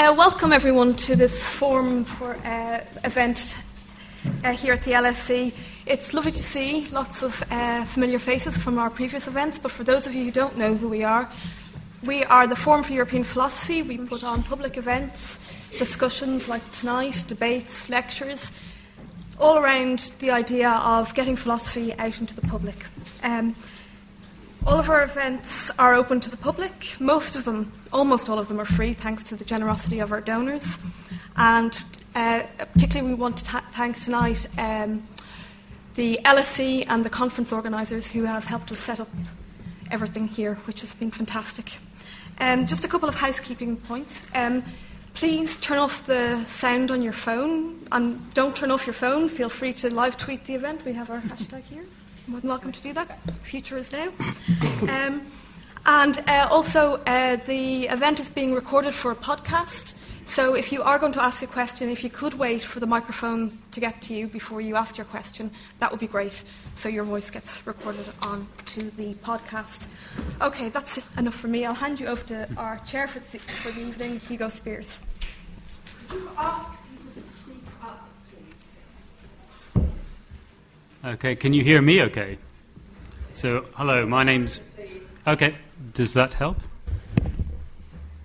uh, welcome everyone to this forum for uh, event uh, here at the LSE. It's lovely to see lots of uh, familiar faces from our previous events, but for those of you who don't know who we are, we are the Forum for European Philosophy. We put on public events, discussions like tonight, debates, lectures, all around the idea of getting philosophy out into the public. Um, all of our events are open to the public. Most of them, almost all of them, are free thanks to the generosity of our donors. And uh, particularly, we want to ta- thank tonight um, the LSE and the conference organisers who have helped us set up everything here, which has been fantastic. Um, just a couple of housekeeping points. Um, please turn off the sound on your phone and don't turn off your phone. Feel free to live tweet the event. We have our hashtag here. More than welcome to do that. Future is now. Um, and uh, also, uh, the event is being recorded for a podcast. So, if you are going to ask a question, if you could wait for the microphone to get to you before you ask your question, that would be great. So your voice gets recorded on to the podcast. Okay, that's enough for me. I'll hand you over to our chair for the, for the evening, Hugo Spears. Could you ask people to speak up, please? Okay, can you hear me okay? So, hello, my name's. Okay, does that help?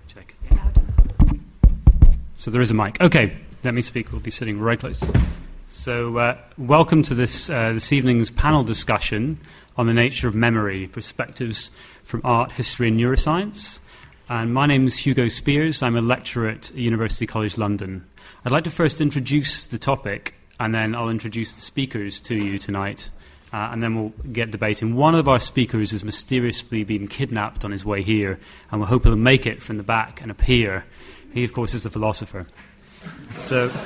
Check. So there is a mic. Okay, let me speak. We'll be sitting right close. So, uh, welcome to this uh, this evening's panel discussion on the nature of memory, perspectives from art, history, and neuroscience. And my name is Hugo Spears. I'm a lecturer at University College London. I'd like to first introduce the topic, and then I'll introduce the speakers to you tonight, uh, and then we'll get debating. One of our speakers has mysteriously been kidnapped on his way here, and we're hoping he'll make it from the back and appear. He, of course, is a philosopher. So.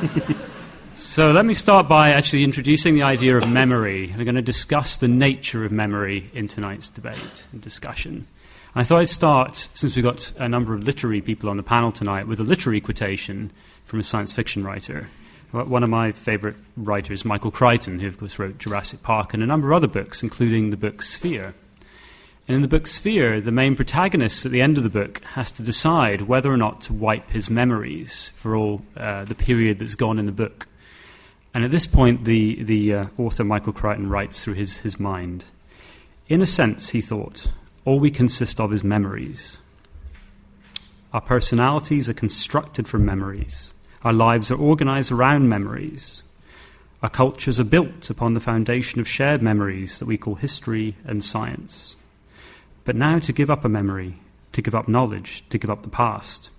So let me start by actually introducing the idea of memory. We're going to discuss the nature of memory in tonight's debate and discussion. I thought I'd start, since we've got a number of literary people on the panel tonight, with a literary quotation from a science fiction writer. One of my favourite writers, Michael Crichton, who of course wrote Jurassic Park and a number of other books, including the book Sphere. And in the book Sphere, the main protagonist at the end of the book has to decide whether or not to wipe his memories for all uh, the period that's gone in the book. And at this point, the, the uh, author Michael Crichton writes through his, his mind In a sense, he thought, all we consist of is memories. Our personalities are constructed from memories. Our lives are organized around memories. Our cultures are built upon the foundation of shared memories that we call history and science. But now to give up a memory, to give up knowledge, to give up the past,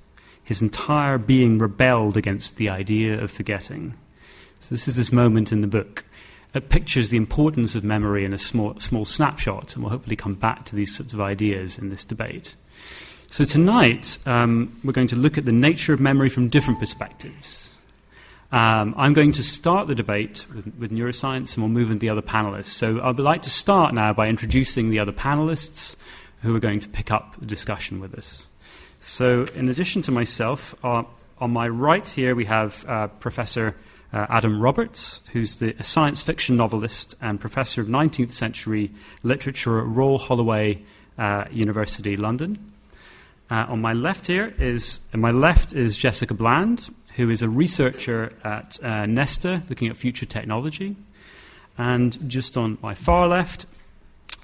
his entire being rebelled against the idea of forgetting. So, this is this moment in the book. It pictures the importance of memory in a small, small snapshot, and we'll hopefully come back to these sorts of ideas in this debate. So, tonight, um, we're going to look at the nature of memory from different perspectives. Um, I'm going to start the debate with, with, neuroscience, and we'll move into the other panelists. So, I'd like to start now by introducing the other panelists who are going to pick up the discussion with us. So, in addition to myself, uh, on my right here we have uh, Professor uh, Adam Roberts, who's the, a science fiction novelist and professor of 19th century literature at Royal Holloway uh, University, London. Uh, on my left here is, my left is Jessica Bland, who is a researcher at uh, Nesta, looking at future technology. And just on my far left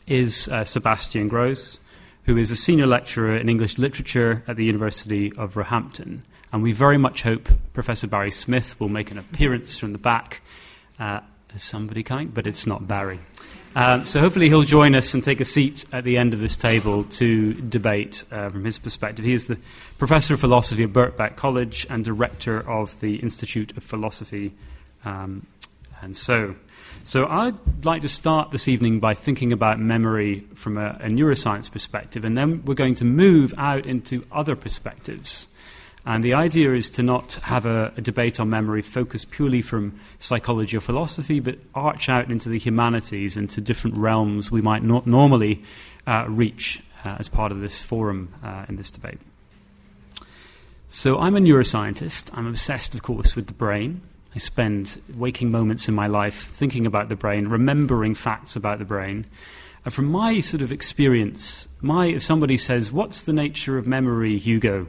is uh, Sebastian Groes, who is a senior lecturer in English literature at the University of Roehampton. And we very much hope Professor Barry Smith will make an appearance from the back. Uh, there's somebody coming, but it's not Barry. Um, so hopefully he'll join us and take a seat at the end of this table to debate uh, from his perspective. He is the professor of philosophy at Birkbeck College and director of the Institute of Philosophy. Um, and so, so I'd like to start this evening by thinking about memory from a, a neuroscience perspective, and then we're going to move out into other perspectives. And the idea is to not have a, a, debate on memory focused purely from psychology or philosophy, but arch out into the humanities, into different realms we might not normally uh, reach uh, as part of this forum uh, in this debate. So, I'm a neuroscientist. I'm obsessed, of course, with the brain. I spend waking moments in my life thinking about the brain, remembering facts about the brain. And from my sort of experience, my, if somebody says, What's the nature of memory, Hugo?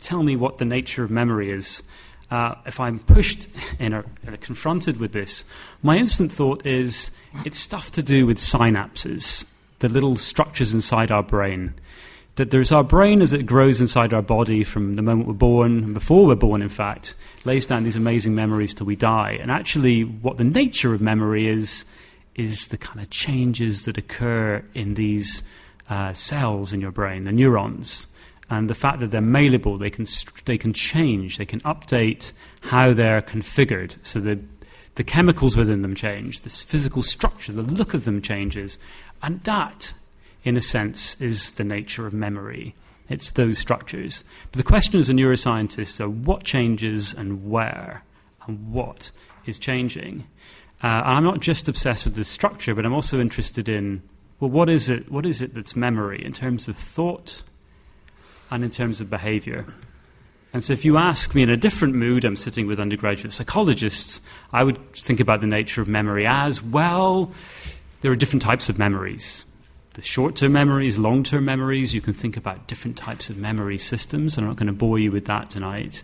Tell me what the nature of memory is. Uh, if I'm pushed and are, confronted with this, my instant thought is it's stuff to do with synapses, the little structures inside our brain. That there's our brain as it grows inside our body from the moment we're born, and before we're born, in fact, lays down these amazing memories till we die. And actually, what the nature of memory is, is the kind of changes that occur in these uh, cells in your brain, the neurons. And the fact that they're malleable, they can, they can change, they can update how they're configured. So the, the chemicals within them change, the physical structure, the look of them changes. And that, in a sense, is the nature of memory. It's those structures. But the question as a neuroscientist are what changes and where and what is changing. Uh, I'm not just obsessed with the structure, but I'm also interested in well, what is it? What is it that's memory in terms of thought and in terms of behavior? And so, if you ask me in a different mood, I'm sitting with undergraduate psychologists, I would think about the nature of memory as well. There are different types of memories. The short term memories, long term memories, you can think about different types of memory systems. I'm not going to bore you with that tonight.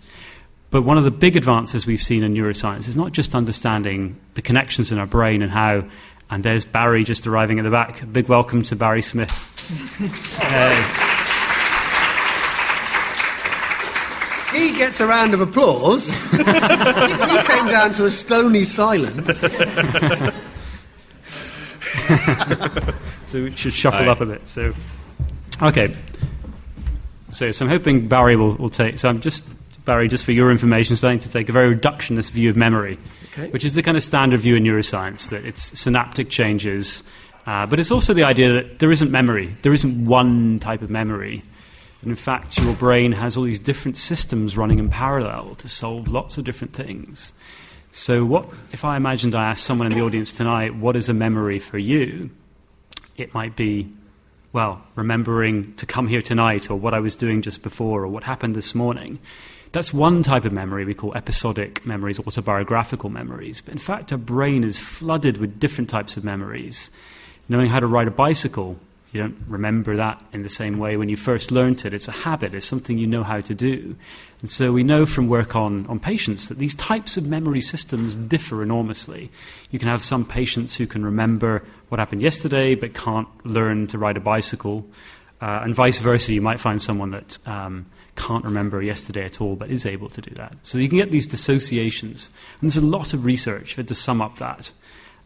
But one of the big advances we've seen in neuroscience is not just understanding the connections in our brain and how, and there's Barry just arriving at the back. A big welcome to Barry Smith. uh, he gets a round of applause. he came down to a stony silence. so we should shuffle up a bit. So, okay. So, so I'm hoping Barry will, will take. So I'm just Barry, just for your information, starting to take a very reductionist view of memory, okay. which is the kind of standard view in neuroscience that it's synaptic changes. Uh, but it's also the idea that there isn't memory. There isn't one type of memory. And in fact, your brain has all these different systems running in parallel to solve lots of different things. So, what if I imagined I asked someone in the audience tonight, what is a memory for you? It might be, well, remembering to come here tonight, or what I was doing just before, or what happened this morning. That's one type of memory we call episodic memories, autobiographical memories. But in fact, our brain is flooded with different types of memories. Knowing how to ride a bicycle, you don't remember that in the same way when you first learnt it. It's a habit, it's something you know how to do. And so we know from work on, on patients that these types of memory systems differ enormously. You can have some patients who can remember what happened yesterday but can't learn to ride a bicycle. Uh, and vice versa, you might find someone that um, can't remember yesterday at all, but is able to do that. So you can get these dissociations. And there's a lot of research to sum up that.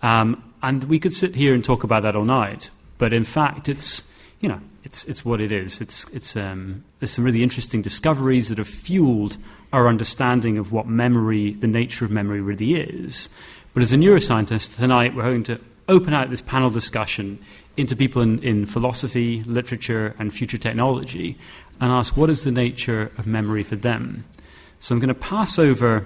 Um, and we could sit here and talk about that all night, but in fact, it's, you know, it's, it's what it is. It's, it's, um, there's some really interesting discoveries that have fueled our understanding of what memory, the nature of memory really is. But as a neuroscientist, tonight we're going to open out this panel discussion into people in, in philosophy, literature, and future technology and ask what is the nature of memory for them. So I'm going to pass over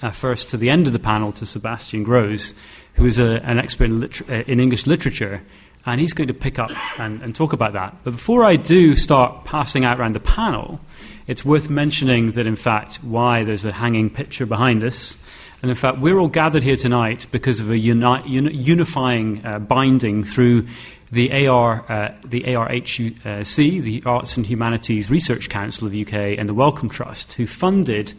uh, first to the end of the panel to Sebastian Groes, who is a, an expert in, liter- uh, in, English literature, and he's going to pick up and, and, talk about that. But before I do start passing out around the panel, it's worth mentioning that, in fact, why there's a hanging picture behind us. And in fact, we're all gathered here tonight because of a uni- unifying uh, binding through the AR, uh, the ARHC, the Arts and Humanities Research Council of the UK, and the Wellcome Trust, who funded.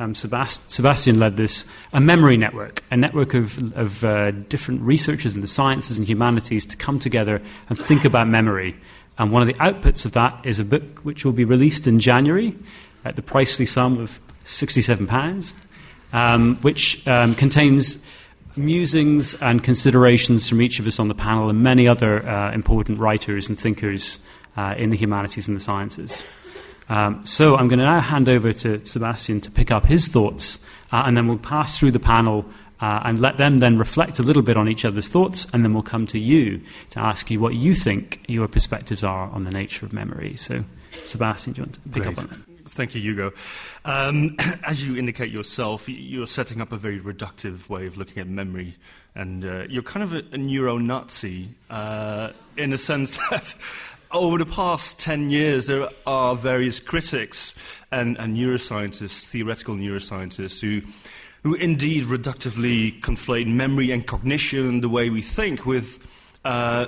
Um, Sebast- Sebastian led this, a memory network, a network of, of uh, different researchers in the sciences and humanities to come together and think about memory. And one of the outputs of that is a book which will be released in January at the pricely sum of £67, um, which um, contains musings and considerations from each of us on the panel and many other uh, important writers and thinkers uh, in the humanities and the sciences. Um, so I'm going to now hand over to Sebastian to pick up his thoughts, uh, and then we'll pass through the panel uh, and let them then reflect a little bit on each other's thoughts, and then we'll come to you to ask you what you think your perspectives are on the nature of memory. So, Sebastian, do you want to pick Great. up on that? Thank you, Hugo. Um, as you indicate yourself, you're setting up a very reductive way of looking at memory, and uh, you're kind of a, a neuro Nazi uh, in the sense that over the past 10 years, there are various critics and, and neuroscientists, theoretical neuroscientists, who, who indeed reductively conflate memory and cognition, the way we think, with uh,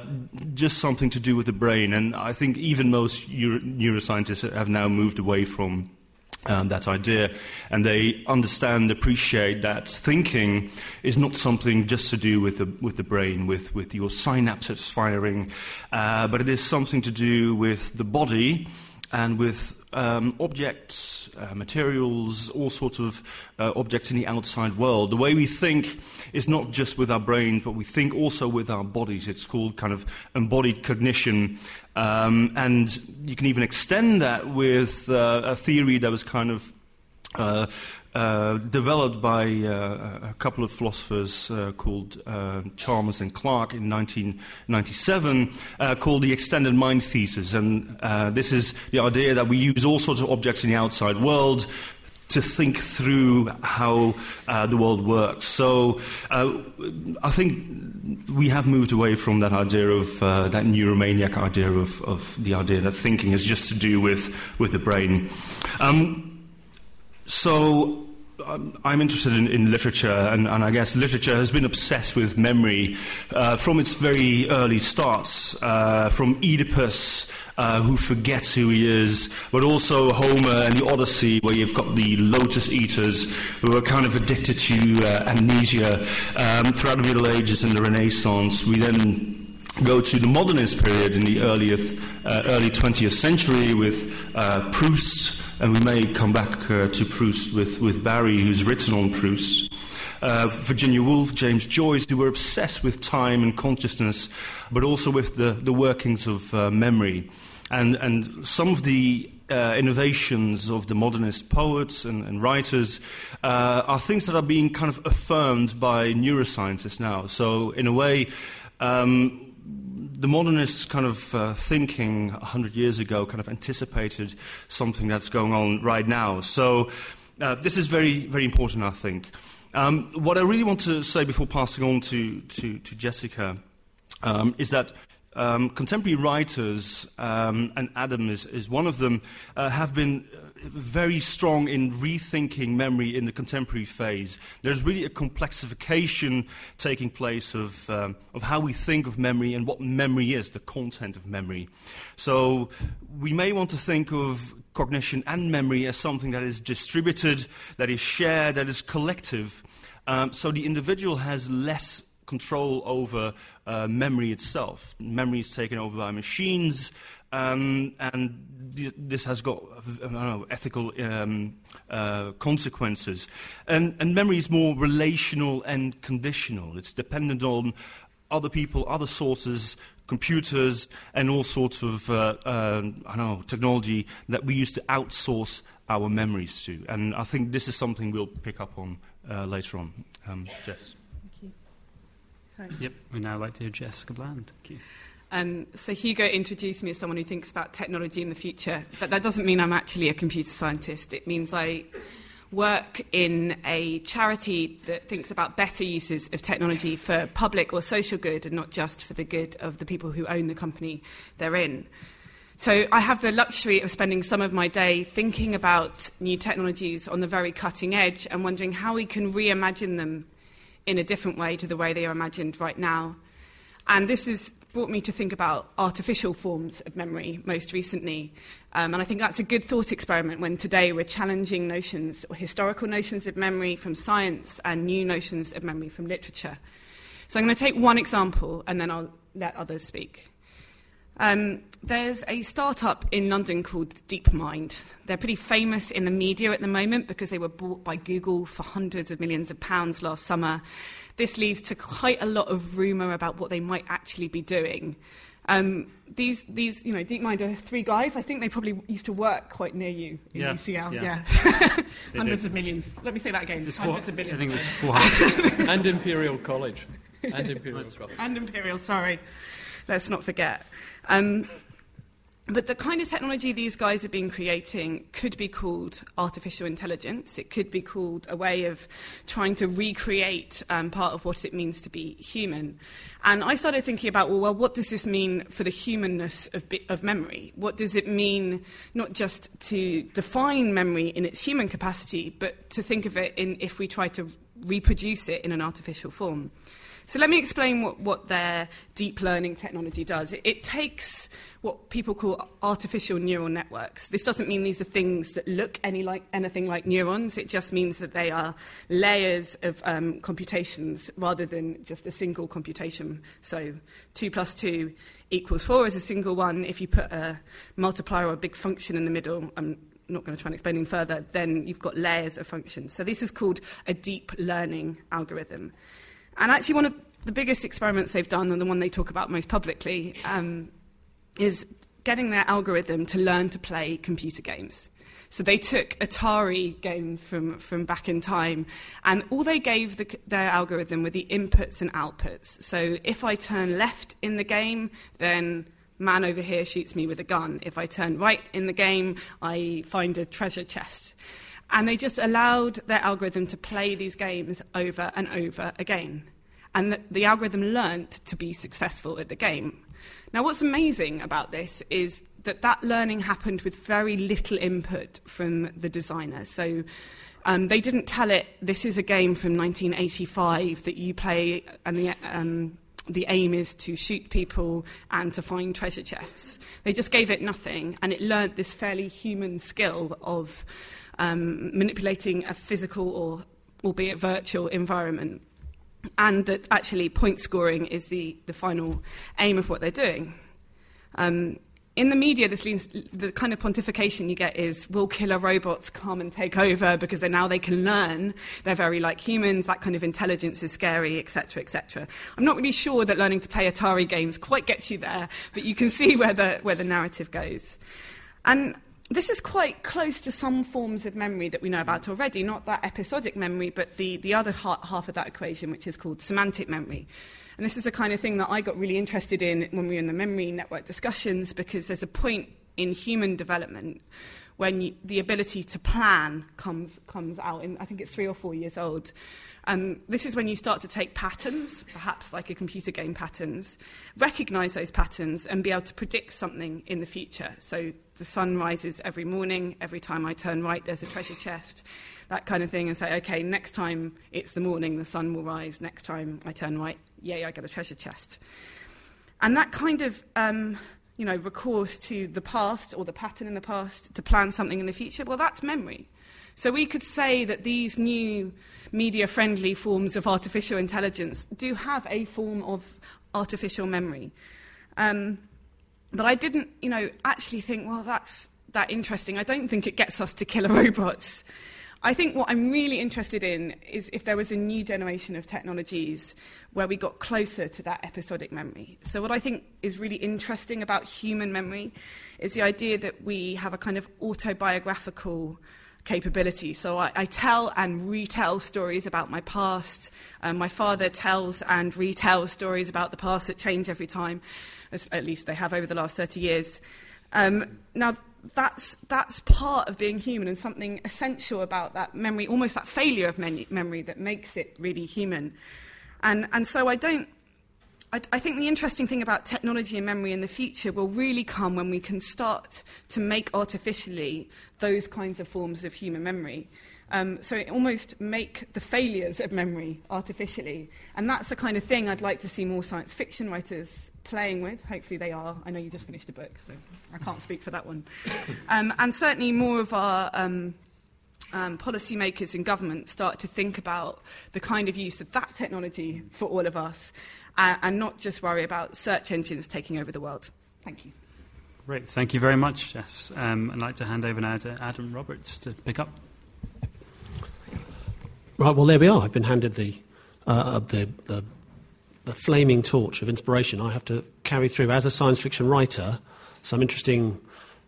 just something to do with the brain. And I think even most Euro- neuroscientists have now moved away from um, that idea, and they understand, appreciate that thinking is not something just to do with the with the brain, with with your synapses firing, uh, but it is something to do with the body and with um, objects, uh, materials, all sorts of uh, objects in the outside world. The way we think is not just with our brains, but we think also with our bodies. It's called kind of embodied cognition. Um, and you can even extend that with uh, a theory that was kind of uh, uh, developed by uh, a couple of philosophers uh, called uh, Chalmers and Clark in 1997, uh, called the extended mind thesis. And this is the idea that we use all sorts of objects in the outside world to think through how uh, the world works. So uh, I think we have moved away from that idea of uh, that neuromaniac idea of, of, the idea that thinking is just to do with, with the brain. Um, so um, I'm interested in, in literature, and, and, I guess literature has been obsessed with memory uh, from its very early starts, uh, from Oedipus. Uh, who forgets who he is, but also Homer and the Odyssey, where you've got the lotus eaters who are kind of addicted to uh, amnesia. Um, throughout the Middle Ages and the Renaissance, we then go to the modernist period in the uh, early 20th century with uh, Proust and we may come back uh, to Proust with, with Barry, who's written on Proust. Uh, Virginia Woolf, James Joyce, who were obsessed with time and consciousness, but also with the, the workings of uh, memory. And, and some of the uh, innovations of the modernist poets and, and writers uh, are things that are being kind of affirmed by neuroscientists now. So, in a way, um, the modernist kind of uh, thinking 100 years ago kind of anticipated something that's going on right now. So uh, this is very, very important, I think. Um, what I really want to say before passing on to, to, to Jessica um, is that um, contemporary writers, um, and Adam is, is one of them, uh, have been uh, very strong in rethinking memory in the contemporary phase. There's really a complexification taking place of, um, of how we think of memory and what memory is, the content of memory. So we may want to think of cognition and memory as something that is distributed, that is shared, that is collective. Um, so the individual has less control over uh, memory itself. Memory is taken over by machines, um, and this has got know, ethical um, uh, consequences. And, and, memory is more relational and conditional. It's dependent on other people, other sources, computers, and all sorts of uh, uh, I know technology that we use to outsource our memories to. And I think this is something we'll pick up on uh, later on. Um, Jess. Thank you. Hi. Yep, we now like to hear Jessica Bland. Thank you. Um, so Hugo introduced me as someone who thinks about technology in the future, but that doesn't mean I'm actually a computer scientist. It means I work in a charity that thinks about better uses of technology for public or social good and not just for the good of the people who own the company they're in. So I have the luxury of spending some of my day thinking about new technologies on the very cutting edge and wondering how we can reimagine them in a different way to the way they are imagined right now. And this is brought me to think about artificial forms of memory most recently. Um, and I think that's a good thought experiment when today we're challenging notions, or historical notions of memory from science and new notions of memory from literature. So I'm going to take one example and then I'll let others speak. Um, there's a startup in London called DeepMind. They're pretty famous in the media at the moment because they were bought by Google for hundreds of millions of pounds last summer. This leads to quite a lot of rumour about what they might actually be doing. Um, these, these, you know, DeepMind are three guys. I think they probably used to work quite near you in yeah, UCL. Yeah, yeah. hundreds of millions. Let me say that again. It's hundreds four, of millions. I think it was 400. and Imperial College. And Imperial College. And Imperial. Sorry, let's not forget. Um, but the kind of technology these guys have been creating could be called artificial intelligence. It could be called a way of trying to recreate um, part of what it means to be human. And I started thinking about, well, well what does this mean for the humanness of, of memory? What does it mean not just to define memory in its human capacity, but to think of it in if we try to reproduce it in an artificial form. So let me explain what, what their deep learning technology does. It, it, takes what people call artificial neural networks. This doesn't mean these are things that look any like, anything like neurons. It just means that they are layers of um, computations rather than just a single computation. So 2 plus 2 equals 4 is a single one. If you put a multiplier or a big function in the middle, I'm not going to try and explain any further, then you've got layers of functions. So this is called a deep learning algorithm. And actually, one of the biggest experiments they've done, and the one they talk about most publicly, um, is getting their algorithm to learn to play computer games. So they took Atari games from, from back in time, and all they gave the, their algorithm were the inputs and outputs. So if I turn left in the game, then man over here shoots me with a gun. If I turn right in the game, I find a treasure chest. And they just allowed their algorithm to play these games over and over again. And the, the algorithm learned to be successful at the game. Now, what's amazing about this is that that learning happened with very little input from the designer. So um, they didn't tell it, this is a game from 1985 that you play, and the, um, the aim is to shoot people and to find treasure chests. They just gave it nothing, and it learned this fairly human skill of um, manipulating a physical or albeit virtual environment. And that actually point scoring is the, the final aim of what they're doing. Um, in the media, this leads, the kind of pontification you get is will killer robots come and take over because now they can learn? They're very like humans, that kind of intelligence is scary, etc., etc. I'm not really sure that learning to play Atari games quite gets you there, but you can see where the, where the narrative goes. And this is quite close to some forms of memory that we know about already, not that episodic memory, but the, the other half of that equation, which is called semantic memory. And this is the kind of thing that I got really interested in when we were in the memory network discussions, because there's a point in human development when you, the ability to plan comes, comes out. In, I think it's three or four years old. Um, this is when you start to take patterns, perhaps like a computer game patterns, recognize those patterns, and be able to predict something in the future. So the sun rises every morning, every time I turn right, there's a treasure chest, that kind of thing, and say, okay, next time it's the morning, the sun will rise, next time I turn right, yay, I get a treasure chest. And that kind of um, you know, recourse to the past or the pattern in the past to plan something in the future, well, that's memory. So we could say that these new media friendly forms of artificial intelligence do have a form of artificial memory. Um, but I didn't, you know, actually think, well, that's that interesting. I don't think it gets us to killer robots. I think what I'm really interested in is if there was a new generation of technologies where we got closer to that episodic memory. So, what I think is really interesting about human memory is the idea that we have a kind of autobiographical capability. So I, I, tell and retell stories about my past. Um, my father tells and retells stories about the past that change every time, at least they have over the last 30 years. Um, now, that's, that's part of being human and something essential about that memory, almost that failure of memory that makes it really human. And, and so I don't I, I, think the interesting thing about technology and memory in the future will really come when we can start to make artificially those kinds of forms of human memory. Um, so it almost make the failures of memory artificially. And that's the kind of thing I'd like to see more science fiction writers playing with. Hopefully they are. I know you just finished a book, so I can't speak for that one. Um, and certainly more of our um, um, policymakers in government start to think about the kind of use of that technology for all of us uh, and not just worry about search engines taking over the world. Thank you. Great, thank you very much, Jess. Um, I'd like to hand over now to Adam Roberts to pick up. Right, well, there we are. I've been handed the, uh, the, the, the flaming torch of inspiration. I have to carry through, as a science fiction writer, some interesting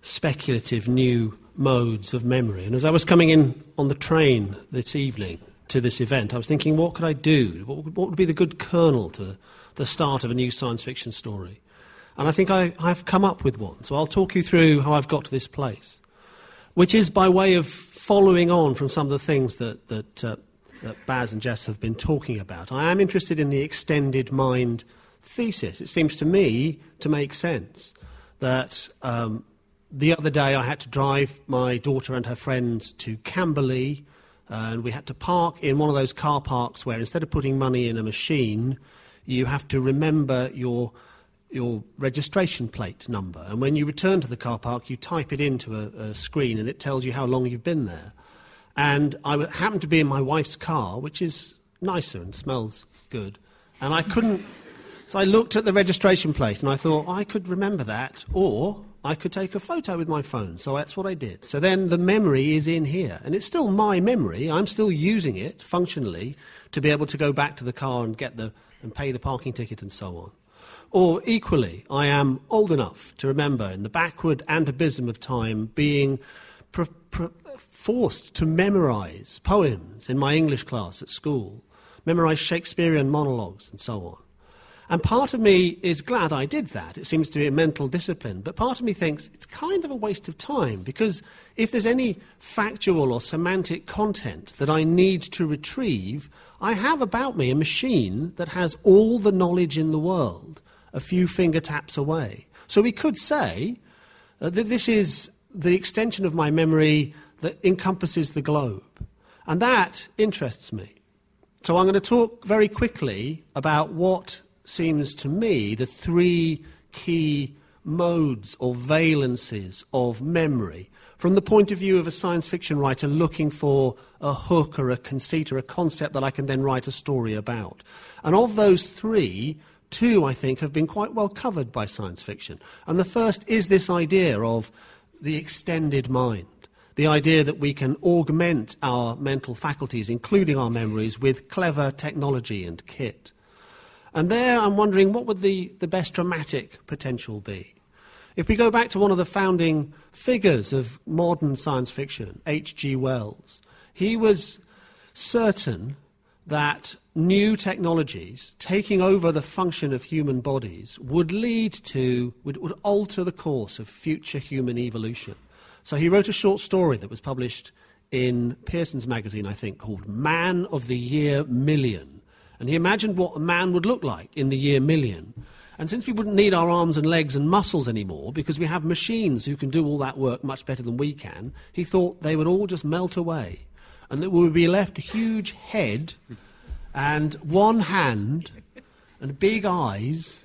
speculative new modes of memory. And as I was coming in on the train this evening to this event, I was thinking, what could I do? What would, what would be the good kernel to the start of a new science fiction story? And I think I, I've come up with one. So I'll talk you through how I've got to this place, which is by way of following on from some of the things that, that, uh, that Baz and Jess have been talking about. I am interested in the extended mind thesis. It seems to me to make sense that um, the other day I had to drive my daughter and her friends to Camberley and we had to park in one of those car parks where instead of putting money in a machine, you have to remember your your registration plate number. And when you return to the car park, you type it into a, a screen and it tells you how long you've been there. And I happened to be in my wife's car, which is nicer and smells good. And I couldn't. So I looked at the registration plate and I thought, I could remember that, or I could take a photo with my phone. So that's what I did. So then the memory is in here. And it's still my memory. I'm still using it functionally to be able to go back to the car and get the and pay the parking ticket and so on. Or equally, I am old enough to remember in the backward and abysm of time being pr- pr- forced to memorize poems in my English class at school, memorize Shakespearean monologues and so on. And part of me is glad I did that. It seems to be a mental discipline. But part of me thinks it's kind of a waste of time because if there's any factual or semantic content that I need to retrieve, I have about me a machine that has all the knowledge in the world a few finger taps away. So we could say uh, that this is the extension of my memory that encompasses the globe. And that interests me. So I'm going to talk very quickly about what seems to me the three key modes or valences of memory from the point of view of a science fiction writer looking for a hook or a conceit or a concept that I can then write a story about. And of those three, two, I think, have been quite well covered by science fiction. And the first is this idea of the extended mind. The idea that we can augment our mental faculties, including our memories, with clever technology and kit. And there I'm wondering what would the, the best dramatic potential be? If we go back to one of the founding figures of modern science fiction, H.G. Wells, he was certain that new technologies taking over the function of human bodies would lead to, would, would alter the course of future human evolution. So he wrote a short story that was published in Pearson's magazine, I think, called Man of the Year Million. And he imagined what a man would look like in the year million. And since we wouldn't need our arms and legs and muscles anymore, because we have machines who can do all that work much better than we can, he thought they would all just melt away. And that we would be left a huge head and one hand and big eyes.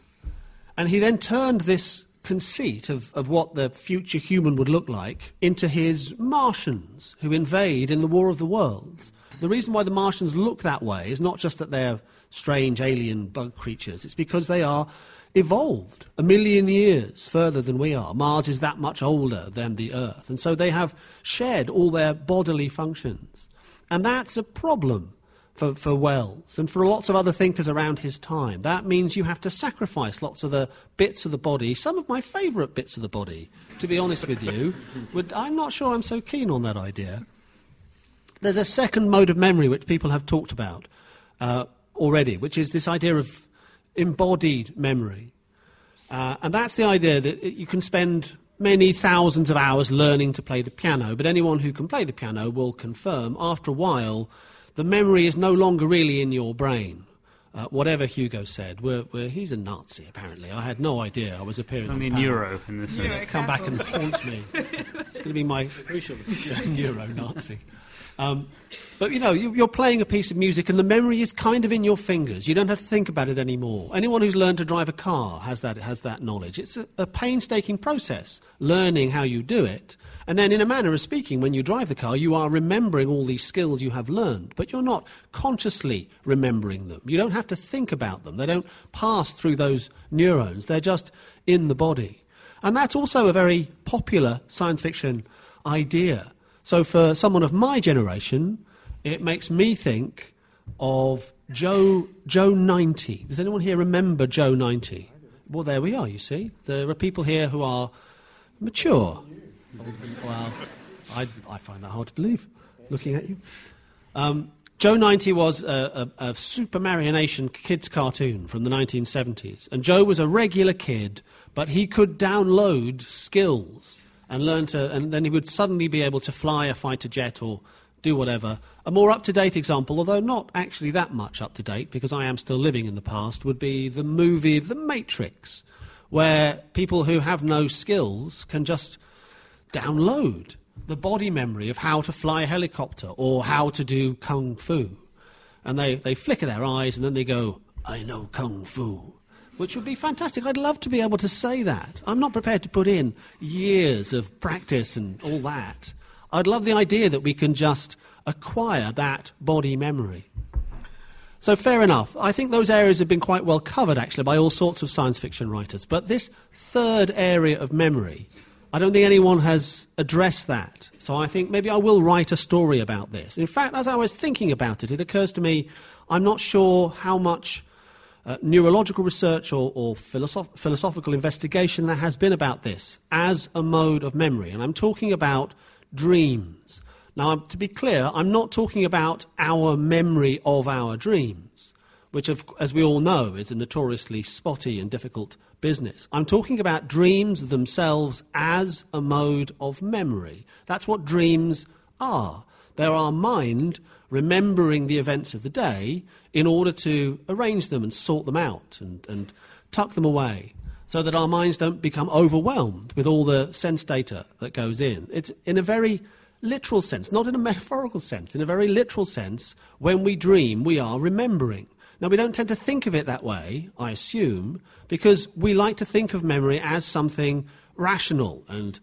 And he then turned this conceit of, of what the future human would look like into his Martians who invade in the War of the Worlds. The reason why the Martians look that way is not just that they're strange alien bug creatures, it's because they are evolved a million years further than we are. Mars is that much older than the Earth, and so they have shed all their bodily functions. And that's a problem for, for Wells and for lots of other thinkers around his time. That means you have to sacrifice lots of the bits of the body, some of my favourite bits of the body, to be honest with you. I'm not sure I'm so keen on that idea. There's a second mode of memory which people have talked about uh, already, which is this idea of embodied memory. Uh, and that's the idea that you can spend many thousands of hours learning to play the piano, but anyone who can play the piano will confirm after a while the memory is no longer really in your brain. Uh, whatever Hugo said, we're, we're, he's a Nazi apparently. I had no idea I was appearing. Only on neuro in this sense. Neuro. Come back and haunt me. it's going to be my neuro-Nazi. Um, but you know, you, you're playing a piece of music, and the memory is kind of in your fingers. You don't have to think about it anymore. Anyone who's learned to drive a car has that has that knowledge. It's a, a painstaking process, learning how you do it, and then, in a manner of speaking, when you drive the car, you are remembering all these skills you have learned, but you're not consciously remembering them. You don't have to think about them. They don't pass through those neurons. They're just in the body, and that's also a very popular science fiction idea. So, for someone of my generation, it makes me think of Joe, Joe 90. Does anyone here remember Joe 90? Well, there we are, you see. There are people here who are mature. Well, I, I find that hard to believe, looking at you. Um, Joe 90 was a, a, a Super Marionation kids cartoon from the 1970s. And Joe was a regular kid, but he could download skills and learn to, and then he would suddenly be able to fly a fighter jet or do whatever. A more up to date example, although not actually that much up to date because I am still living in the past, would be the movie The Matrix, where people who have no skills can just download the body memory of how to fly a helicopter or how to do kung fu. And they, they flicker their eyes and then they go, I know kung fu. Which would be fantastic. I'd love to be able to say that. I'm not prepared to put in years of practice and all that. I'd love the idea that we can just acquire that body memory. So, fair enough. I think those areas have been quite well covered, actually, by all sorts of science fiction writers. But this third area of memory, I don't think anyone has addressed that. So, I think maybe I will write a story about this. In fact, as I was thinking about it, it occurs to me I'm not sure how much uh, neurological research or, or philosoph- philosophical investigation there has been about this as a mode of memory. And I'm talking about dreams. Now, to be clear, I'm not talking about our memory of our dreams, which, as we all know, is a notoriously spotty and difficult business. I'm talking about dreams themselves as a mode of memory. That's what dreams are. They're our mind remembering the events of the day in order to arrange them and sort them out and, and tuck them away so that our minds don't become overwhelmed with all the sense data that goes in. It's in a very literal sense, not in a metaphorical sense, in a very literal sense, when we dream, we are remembering. Now, we don't tend to think of it that way, I assume, because we like to think of memory as something rational and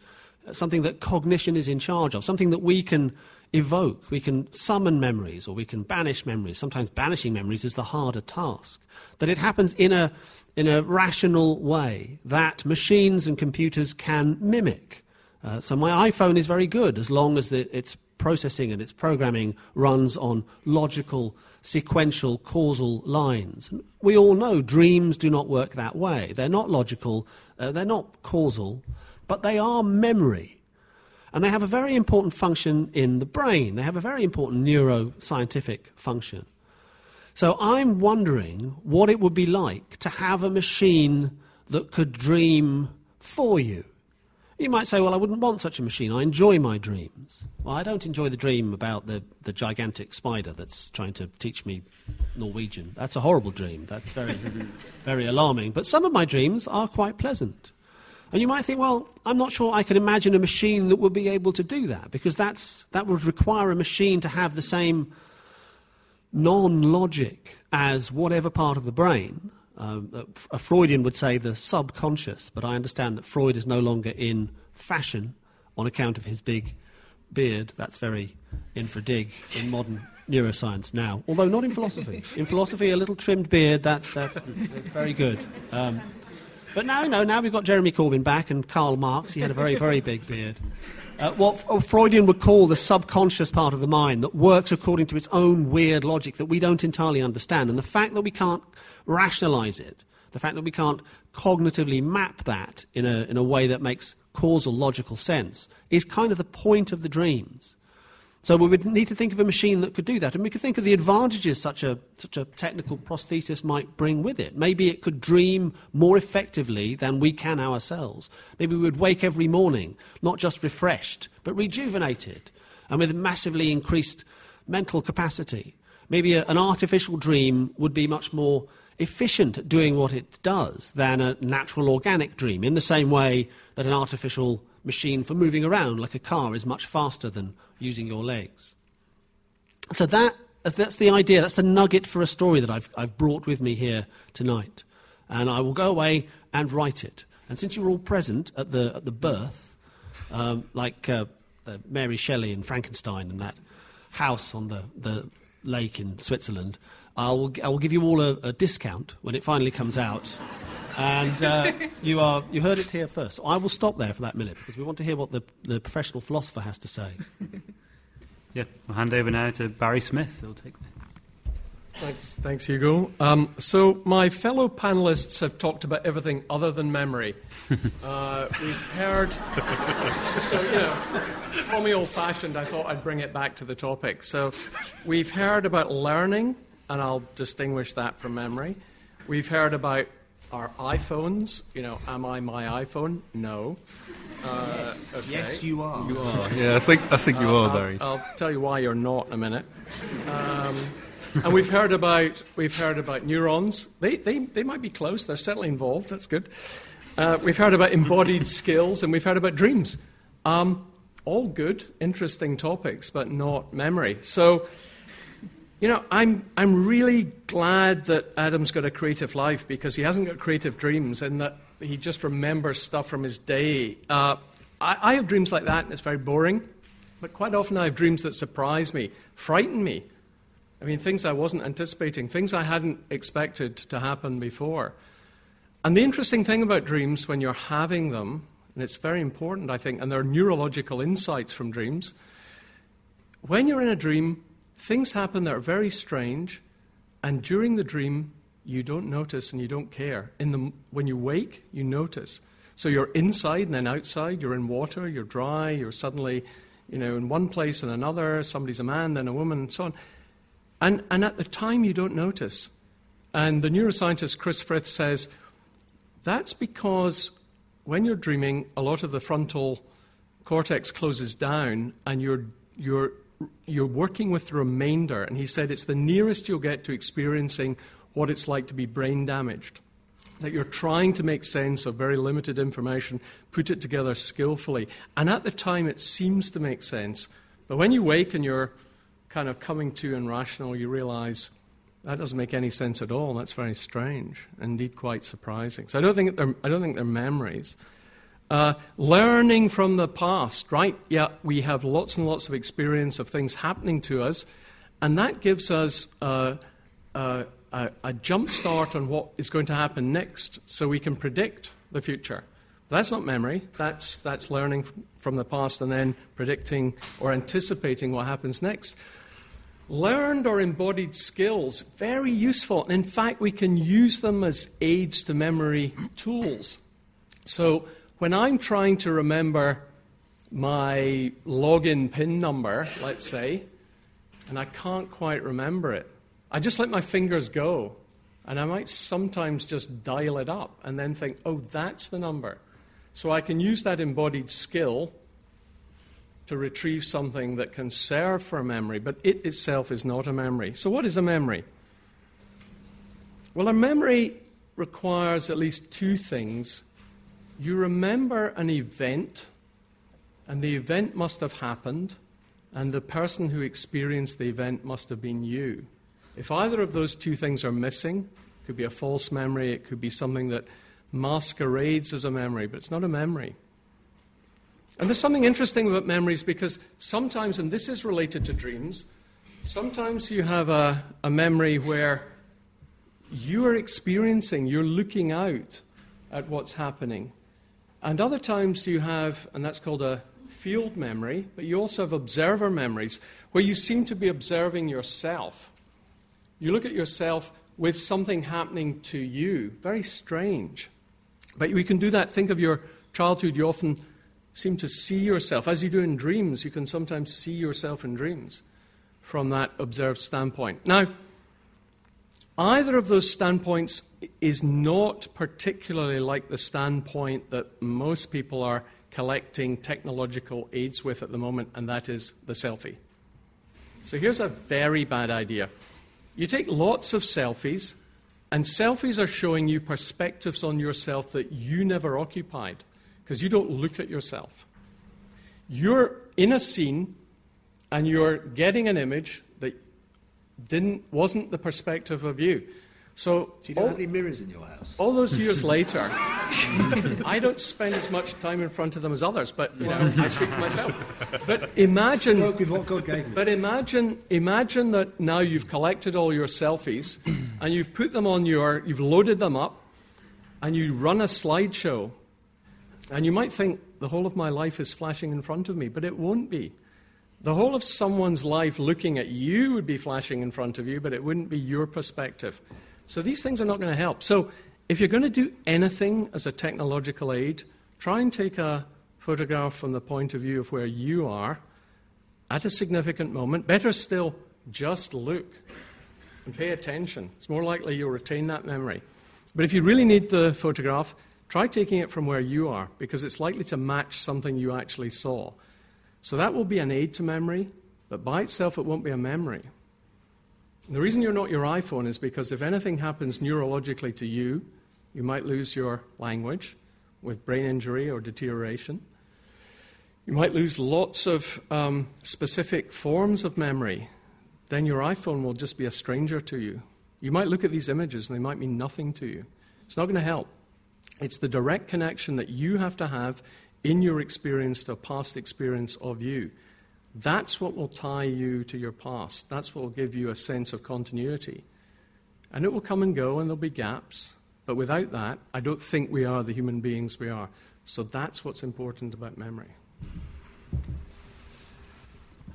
something that cognition is in charge of, something that we can evoke. We can summon memories or we can banish memories. Sometimes banishing memories is the harder task. That it happens in a, in a rational way that machines and computers can mimic. Uh, so my iPhone is very good as long as the, its processing and its programming runs on logical, sequential, causal lines. We all know dreams do not work that way. They're not logical, uh, they're not causal, but they are memory. And they have a very important function in the brain. They have a very important neuroscientific function. So I'm wondering what it would be like to have a machine that could dream for you. You might say, well, I wouldn't want such a machine. I enjoy my dreams. Well, I don't enjoy the dream about the, the gigantic spider that's trying to teach me Norwegian. That's a horrible dream. That's very, very alarming. But some of my dreams are quite pleasant. And you might think, well, I'm not sure I can imagine a machine that would be able to do that, because that's, that would require a machine to have the same non logic as whatever part of the brain. Um, a Freudian would say the subconscious, but I understand that Freud is no longer in fashion on account of his big beard. That's very infra dig in modern neuroscience now, although not in philosophy. In philosophy, a little trimmed beard, that, that, that's very good. Um, but now, no, now we've got Jeremy Corbyn back and Karl Marx. He had a very, very big beard. Uh, what Freudian would call the subconscious part of the mind that works according to its own weird logic that we don't entirely understand. And the fact that we can't rationalize it, the fact that we can't cognitively map that in a, in a way that makes causal, logical sense, is kind of the point of the dreams. So we would need to think of a machine that could do that. And we could think of the advantages such a, such a technical prosthesis might bring with it. Maybe it could dream more effectively than we can ourselves. Maybe we would wake every morning, not just refreshed, but rejuvenated, and with massively increased mental capacity. Maybe a, an artificial dream would be much more efficient at doing what it does than a natural organic dream, in the same way that an artificial machine for moving around like a car is much faster than using your legs. So that, that's the idea, that's the nugget for a story that I've, I've brought with me here tonight. And I will go away and write it. And since you were all present at the, at the birth, um, like uh, Mary Shelley and Frankenstein and that house on the, the lake in Switzerland, I will, I will give you all a, a discount when it finally comes out. And uh, you, are, you heard it here first. I will stop there for that minute because we want to hear what the, the professional philosopher has to say. yeah, I'll hand over now to Barry Smith. He'll take the Thanks, thanks, Hugo. Um, so my fellow panelists have talked about everything other than memory. Uh, we've heard. so you know, call me old-fashioned. I thought I'd bring it back to the topic. So we've heard about learning, and I'll distinguish that from memory. We've heard about our iPhones. You know, am I my iPhone? No. Uh, yes. Okay. yes, you are. You are. Yeah, I think I think you uh, are, Barry. I'll, I'll, tell you why you're not in a minute. Um, and we've heard about we've heard about neurons. They, they they might be close. They're certainly involved. That's good. Uh, we've heard about embodied skills, and we've heard about dreams. Um, all good, interesting topics, but not memory. So, you know, I'm, I'm really glad that Adam's got a creative life because he hasn't got creative dreams and that he just remembers stuff from his day. Uh, I, I have dreams like that, and it's very boring. But quite often I have dreams that surprise me, frighten me. I mean, things I wasn't anticipating, things I hadn't expected to happen before. And the interesting thing about dreams when you're having them, and it's very important, I think, and there are neurological insights from dreams. When you're in a dream, things happen that are very strange, and during the dream, you don't notice and you don't care. In the, when you wake, you notice. So you're inside and then outside, you're in water, you're dry, you're suddenly you know, in one place and another, somebody's a man, then a woman, and so on. And, and at the time, you don't notice. And the neuroscientist Chris Frith says that's because when you're dreaming, a lot of the frontal cortex closes down and you're, you're, you're working with the remainder. And he said it's the nearest you'll get to experiencing what it's like to be brain damaged that you're trying to make sense of very limited information, put it together skillfully. And at the time, it seems to make sense. But when you wake and you're kind of coming to and rational, you realize that doesn't make any sense at all. That's very strange, indeed quite surprising. So I don't think they're, I don't think they're memories. Uh, learning from the past, right? Yeah, we have lots and lots of experience of things happening to us, and that gives us uh, uh, a, a jump start on what is going to happen next so we can predict the future. That's not memory, that's, that's learning from the past and then predicting or anticipating what happens next. Learned or embodied skills, very useful. And in fact, we can use them as aids to memory tools. So when I'm trying to remember my login PIN number, let's say, and I can't quite remember it, I just let my fingers go. And I might sometimes just dial it up and then think, oh, that's the number. So I can use that embodied skill to retrieve something that can serve for a memory, but it itself is not a memory. So, what is a memory? Well, a memory requires at least two things. You remember an event, and the event must have happened, and the person who experienced the event must have been you. If either of those two things are missing, it could be a false memory, it could be something that masquerades as a memory, but it's not a memory. And there's something interesting about memories because sometimes, and this is related to dreams, sometimes you have a, a memory where you are experiencing, you're looking out at what's happening. And other times you have, and that's called a field memory, but you also have observer memories where you seem to be observing yourself. You look at yourself with something happening to you. Very strange. But we can do that. Think of your childhood. You often seem to see yourself. As you do in dreams, you can sometimes see yourself in dreams from that observed standpoint. Now, either of those standpoints is not particularly like the standpoint that most people are collecting technological aids with at the moment, and that is the selfie. So here's a very bad idea. You take lots of selfies, and selfies are showing you perspectives on yourself that you never occupied because you don't look at yourself. You're in a scene and you're getting an image didn't, wasn't the perspective of you. So, so you don't all, have any mirrors in your house? All those years later, I don't spend as much time in front of them as others, but you know, I speak for myself. But imagine, with what God gave me. but imagine, imagine that now you've collected all your selfies and you've put them on your, you've loaded them up, and you run a slideshow, and you might think the whole of my life is flashing in front of me, but it won't be. The whole of someone's life looking at you would be flashing in front of you, but it wouldn't be your perspective. So these things are not going to help. So if you're going to do anything as a technological aid, try and take a photograph from the point of view of where you are at a significant moment. Better still, just look and pay attention. It's more likely you'll retain that memory. But if you really need the photograph, try taking it from where you are because it's likely to match something you actually saw. So that will be an aid to memory, but by itself it won't be a memory. The reason you're not your iPhone is because if anything happens neurologically to you, you might lose your language with brain injury or deterioration. You might lose lots of um, specific forms of memory. Then your iPhone will just be a stranger to you. You might look at these images and they might mean nothing to you. It's not going to help. It's the direct connection that you have to have in your experience to a past experience of you. That's what will tie you to your past. That's what will give you a sense of continuity. And it will come and go, and there'll be gaps. But without that, I don't think we are the human beings we are. So that's what's important about memory.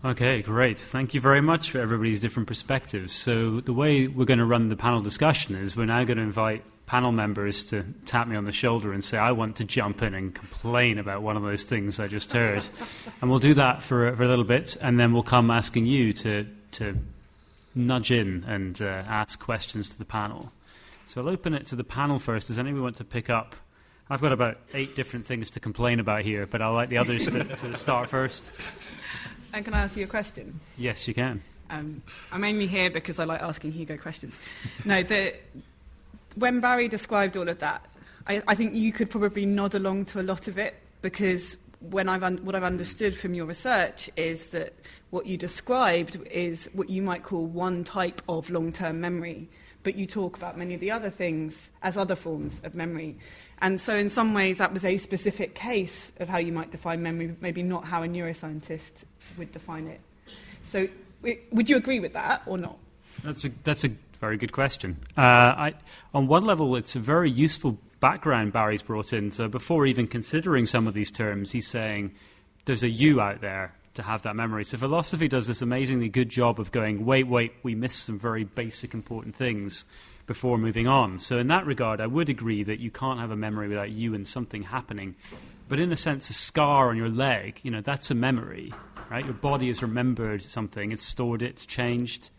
Okay, great. Thank you very much for everybody's different perspectives. So, the way we're going to run the panel discussion is we're now going to invite panel members to tap me on the shoulder and say, I want to jump in and complain about one of those things I just heard. and we'll do that for, for a little bit, and then we'll come asking you to, to nudge in and uh, ask questions to the panel. So, I'll open it to the panel first. Does anyone want to pick up? I've got about eight different things to complain about here, but I'll like the others to, to start first. And can I ask you a question? Yes, you can. Um, I'm only here because I like asking Hugo questions. no, the, when Barry described all of that, I, I, think you could probably nod along to a lot of it because when I've un- what I've understood from your research is that what you described is what you might call one type of long-term memory, but you talk about many of the other things as other forms of memory. And so, in some ways, that was a specific case of how you might define memory, maybe not how a neuroscientist would define it. So, would you agree with that or not? That's a, that's a very good question. Uh, I, on one level, it's a very useful background Barry's brought in. So, before even considering some of these terms, he's saying there's a you out there to have that memory. So, philosophy does this amazingly good job of going, wait, wait, we missed some very basic, important things before moving on. So, in that regard, I would agree that you can't have a memory without you and something happening. But in a sense, a scar on your leg, you know, that's a memory, right? Your body has remembered something, it's stored it, it's changed.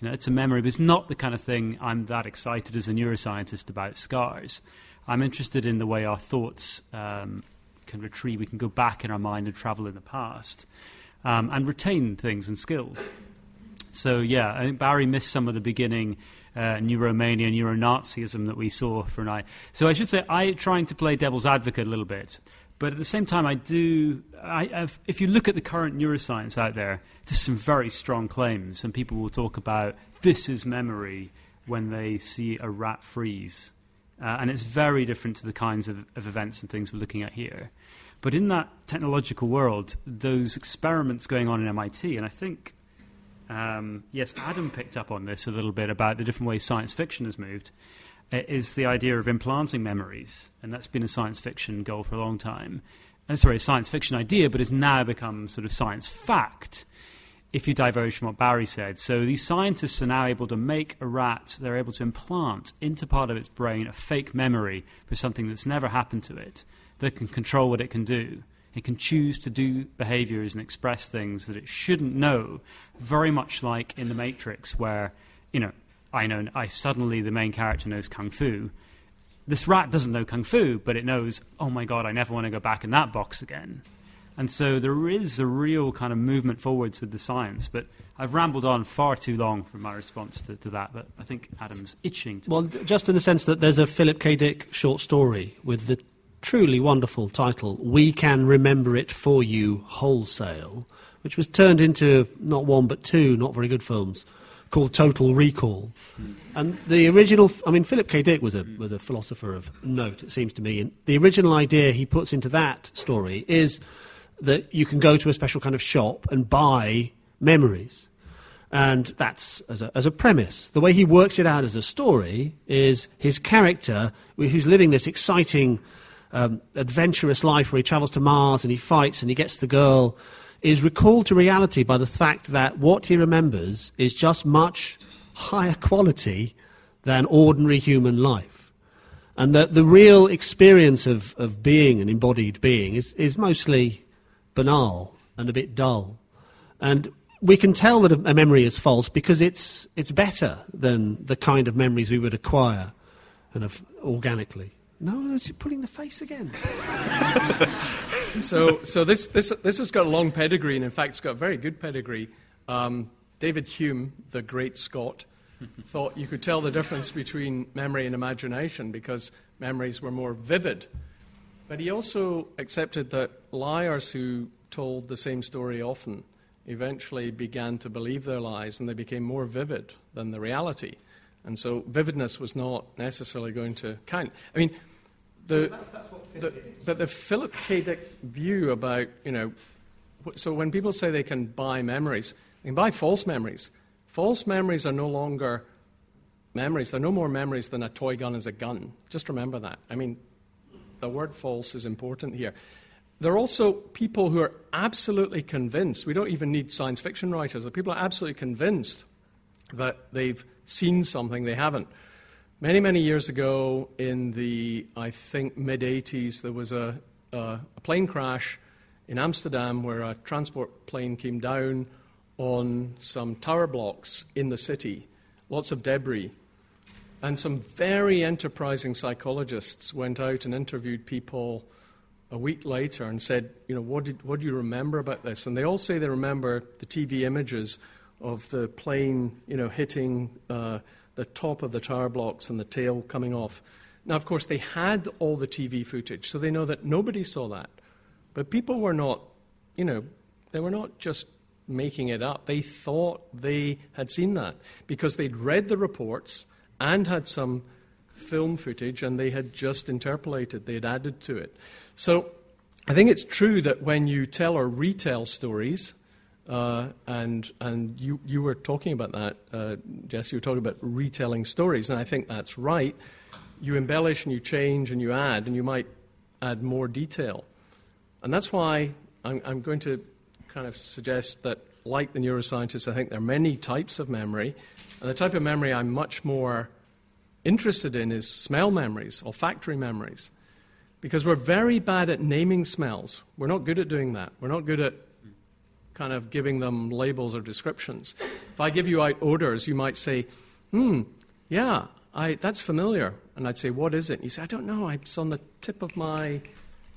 You know, it's a memory, but it's not the kind of thing I'm that excited as a neuroscientist about scars. I'm interested in the way our thoughts um, can retrieve, we can go back in our mind and travel in the past um, and retain things and skills. So, yeah, I think Barry missed some of the beginning uh, neuromania, neuro-Nazism that we saw for an eye. So I should say I'm trying to play devil's advocate a little bit. But at the same time, I do. I, if you look at the current neuroscience out there, there's some very strong claims, and people will talk about this is memory when they see a rat freeze, uh, and it's very different to the kinds of, of events and things we're looking at here. But in that technological world, those experiments going on in MIT, and I think um, yes, Adam picked up on this a little bit about the different ways science fiction has moved, is the idea of implanting memories. And that's been a science fiction goal for a long time. Uh, sorry, a science fiction idea, but it's now become sort of science fact if you diverge from what Barry said. So these scientists are now able to make a rat, they're able to implant into part of its brain a fake memory for something that's never happened to it that can control what it can do. It can choose to do behaviors and express things that it shouldn't know, very much like in The Matrix, where, you know, I know, I suddenly, the main character knows Kung Fu. This rat doesn't know Kung Fu, but it knows, oh my god, I never want to go back in that box again. And so there is a real kind of movement forwards with the science, but I've rambled on far too long for my response to, to that, but I think Adam's itching to. Well, just in the sense that there's a Philip K. Dick short story with the truly wonderful title, We Can Remember It For You Wholesale, which was turned into not one but two not very good films called Total Recall. And the original, I mean, Philip K. Dick was a, was a philosopher of note, it seems to me. And the original idea he puts into that story is that you can go to a special kind of shop and buy memories. And that's as a, as a premise. The way he works it out as a story is his character, who's living this exciting um, adventurous life where he travels to Mars and he fights and he gets the girl is recalled to reality by the fact that what he remembers is just much higher quality than ordinary human life. And that the real experience of, of being an embodied being is, is mostly banal and a bit dull. And we can tell that a memory is false because it's, it's better than the kind of memories we would acquire kind of organically. No, you're putting the face again. so, so this, this, this has got a long pedigree, and in fact, it's got a very good pedigree. Um, David Hume, the great Scot, thought you could tell the difference between memory and imagination because memories were more vivid. But he also accepted that liars who told the same story often eventually began to believe their lies and they became more vivid than the reality. And so vividness was not necessarily going to count. I mean, the, the, but the Philip K. Dick view about, you know, so when people say they can buy memories, they can buy false memories. False memories are no longer memories. They're no more memories than a toy gun is a gun. Just remember that. I mean, the word false is important here. There are also people who are absolutely convinced, we don't even need science fiction writers, the people are absolutely convinced that they've seen something they haven't. Many, many years ago, in the, I think, mid 80s, there was a, a, a, plane crash in Amsterdam where a transport plane came down on some tower blocks in the city, lots of debris. And some very enterprising psychologists went out and interviewed people a week later and said, you know, what, did, what do you remember about this? And they all say they remember the TV images of the plane, you know, hitting uh, the top of the tower blocks and the tail coming off. Now, of course, they had all the TV footage, so they know that nobody saw that. But people were not, you know, they were not just making it up. They thought they had seen that because they'd read the reports and had some film footage and they had just interpolated, they had added to it. So I think it's true that when you tell or retell stories, uh, and and you, you were talking about that, uh, Jess, you were talking about retelling stories, and I think that's right. You embellish and you change and you add, and you might add more detail. And that's why I'm, I'm going to kind of suggest that, like the neuroscientists, I think there are many types of memory, and the type of memory I'm much more interested in is smell memories, olfactory memories. Because we're very bad at naming smells. We're not good at doing that. We're not good at kind of giving them labels or descriptions. If I give you out odors, you might say, hmm, yeah, I, that's familiar. And I'd say, what is it? And you say, I don't know. It's on the tip of my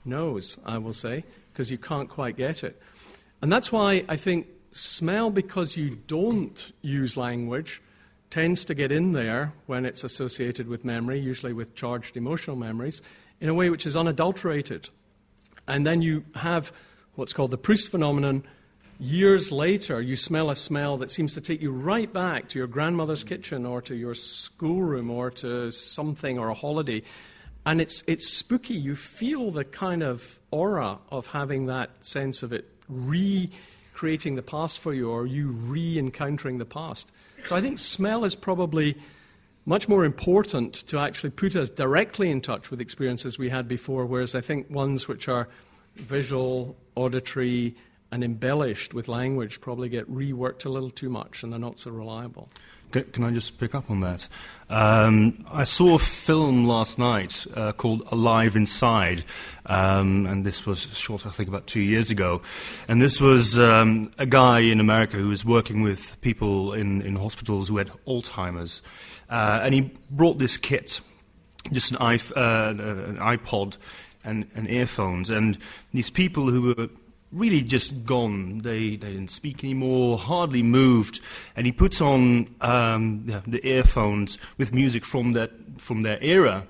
nose, I will say, because you can't quite get it. And that's why I think smell, because you don't use language, tends to get in there when it's associated with memory, usually with charged emotional memories, in a way which is unadulterated. And then you have what's called the Proust phenomenon. Years later, you smell a smell that seems to take you right back to your grandmother's kitchen or to your schoolroom or to something or a holiday. And it's, it's spooky. You feel the kind of aura of having that sense of it recreating the past for you or you re encountering the past. So I think smell is probably much more important to actually put us directly in touch with experiences we had before, whereas I think ones which are visual, auditory, and embellished with language probably get reworked a little too much and they're not so reliable. Can I just pick up on that? Um, I saw a film last night uh, called Alive Inside, um, and this was short, I think, about two years ago. And this was um, a guy in America who was working with people in, in hospitals who had Alzheimer's. Uh, and he brought this kit, just an, iP- uh, an iPod and, and earphones. And these people who were really just gone. They, they didn't speak anymore, hardly moved. And he puts on um, the, the, earphones with music from, that, from their era,